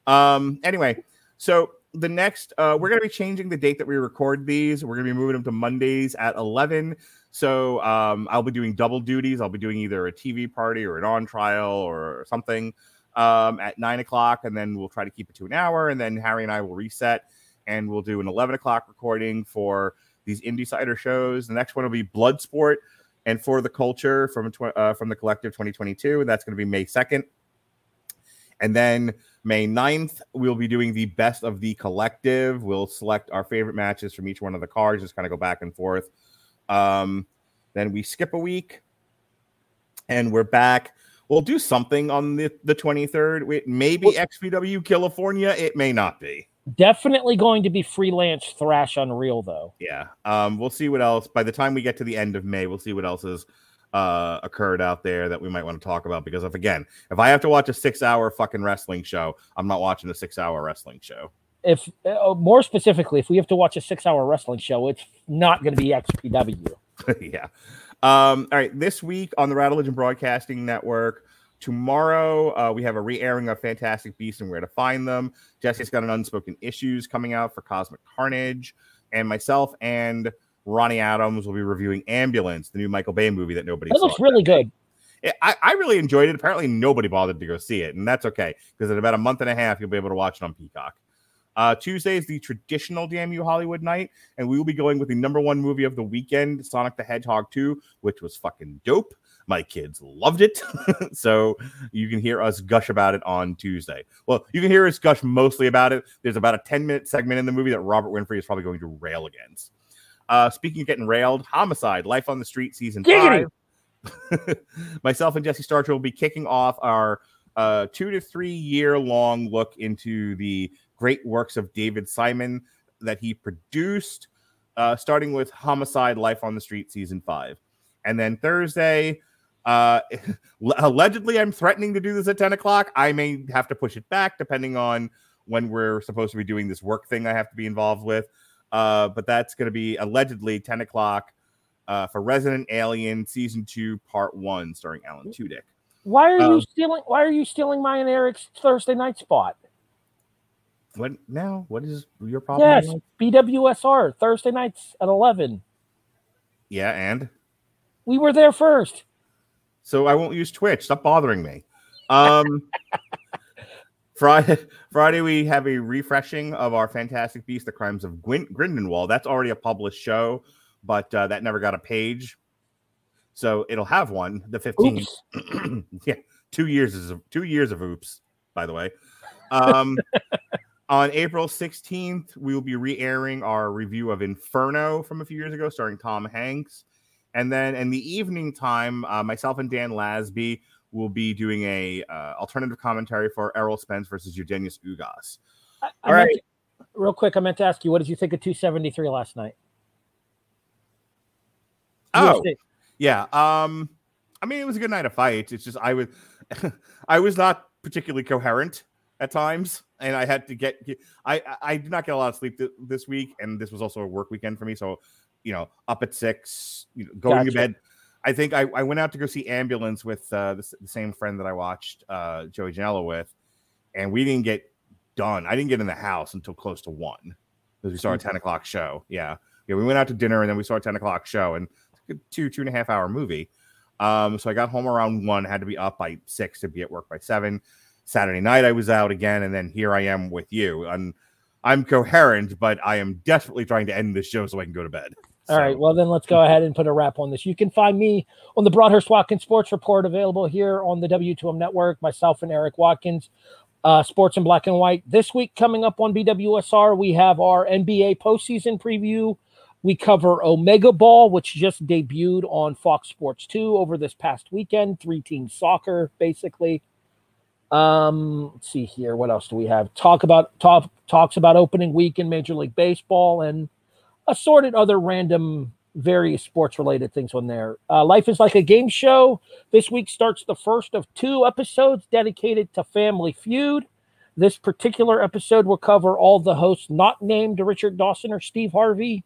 Um. Anyway, so the next, uh, we're gonna be changing the date that we record these. We're gonna be moving them to Mondays at eleven. So um, I'll be doing double duties. I'll be doing either a TV party or an on trial or something um, at nine o'clock, and then we'll try to keep it to an hour, and then Harry and I will reset, and we'll do an eleven o'clock recording for these Indysiders shows. The next one will be Bloodsport and for the culture from tw- uh, from the collective 2022 and that's going to be may 2nd and then may 9th we'll be doing the best of the collective. We'll select our favorite matches from each one of the cards just kind of go back and forth. Um, then we skip a week and we're back. We'll do something on the, the 23rd it may be xpw california. It may not be Definitely going to be freelance thrash unreal though. yeah um we'll see what else by the time we get to the end of may we'll see what else has uh occurred out there that we might want to talk about because if again if i have to watch a six hour fucking wrestling show i'm not watching a six hour wrestling show If uh, more specifically, if we have to watch a six-hour wrestling show, it's not going to be XPW. yeah um all right this week on the Rattle Legend broadcasting network tomorrow uh, we have a re-airing of fantastic beasts and where to find them jesse's got an unspoken issues coming out for cosmic carnage and myself and ronnie adams will be reviewing ambulance the new michael bay movie that nobody It saw looks really good. I, I really enjoyed it. Apparently, nobody bothered to go see it, and that's okay because in about a month and a half, you'll be able to watch it on Peacock. Uh, Tuesday is the traditional Damn You Hollywood night, and we will be going with the number one movie of the weekend, Sonic the Hedgehog 2, which was fucking dope. My kids loved it. so you can hear us gush about it on Tuesday. Well, you can hear us gush mostly about it. There's about a 10 minute segment in the movie that Robert Winfrey is probably going to rail against. Uh, speaking of getting railed, Homicide, Life on the Street, season Giggity. five. myself and Jesse Starcher will be kicking off our uh, two to three year long look into the great works of David Simon that he produced, uh, starting with Homicide Life on the Street season five. And then Thursday, uh, allegedly, I'm threatening to do this at 10 o'clock. I may have to push it back depending on when we're supposed to be doing this work thing I have to be involved with. Uh, but that's going to be allegedly 10 o'clock uh, for Resident Alien season two, part one, starring Alan Tudyk. Why are Um, you stealing? Why are you stealing my and Eric's Thursday night spot? What now? What is your problem? Yes? BWSR Thursday nights at eleven. Yeah, and We were there first. so I won't use Twitch. Stop bothering me. Um, Friday, Friday we have a refreshing of our Fantastic Beast: The Crimes of Gwyn- Grindelwald. That's already a published show, but uh, that never got a page, so it'll have one. The fifteenth. Yeah, two years is two years of oops. By the way, um, on April sixteenth, we will be re-airing our review of Inferno from a few years ago, starring Tom Hanks. And then in the evening time, uh, myself and Dan Lasby will be doing a uh, alternative commentary for Errol Spence versus Eugenius Ugas. I, I All right. to- real quick, I meant to ask you, what did you think of 273 last night? Oh, UFC. Yeah. Um, I mean, it was a good night of fights. It's just I was I was not particularly coherent at times, and I had to get I I- did not get a lot of sleep th- this week, and this was also a work weekend for me. So, you know, up at six, you know, going to bed. I think I, I went out to go see Ambulance with uh, the, the same friend that I watched uh, Joey Janela with, and we didn't get done. I didn't get in the house until close to one because we saw a 10 o'clock show. Yeah. Yeah. We went out to dinner and then we saw a 10 o'clock show and it's a two, two and a half hour movie. Um, so I got home around one, had to be up by six to be at work by seven. Saturday night I was out again, and then here I am with you. And I'm coherent, but I am desperately trying to end this show so I can go to bed. All right. Well, then let's go ahead and put a wrap on this. You can find me on the Broadhurst Watkins Sports Report available here on the W2M Network, myself and Eric Watkins. Uh, sports in black and white. This week, coming up on BWSR, we have our NBA postseason preview. We cover Omega Ball, which just debuted on Fox Sports 2 over this past weekend. Three team soccer, basically. Um, let's see here. What else do we have? Talk about talk talks about opening week in Major League Baseball and assorted other random various sports related things on there. Uh, Life is like a game show. This week starts the first of two episodes dedicated to Family Feud. This particular episode will cover all the hosts not named Richard Dawson or Steve Harvey.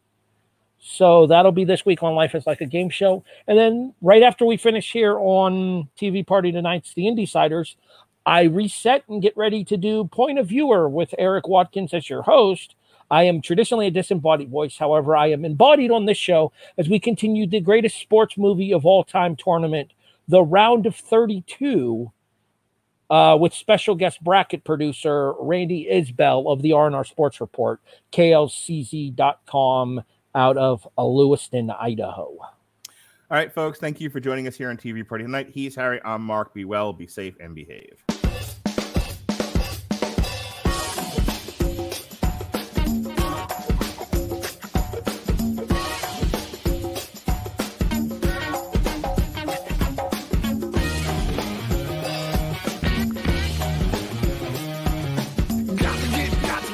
So that'll be this week on Life is Like a Game Show. And then right after we finish here on TV Party Tonight's The Indysiders, I reset and get ready to do Point of Viewer with Eric Watkins as your host. I am traditionally a disembodied voice. However, I am embodied on this show as we continue the greatest sports movie of all time tournament, the Round of 32, uh, with special guest bracket producer Randy Isbell of the R&R Sports Report, klcz.com out of Lewiston, Idaho. All right, folks. Thank you for joining us here on TV Party tonight. He's Harry. I'm Mark. Be well, be safe, and behave.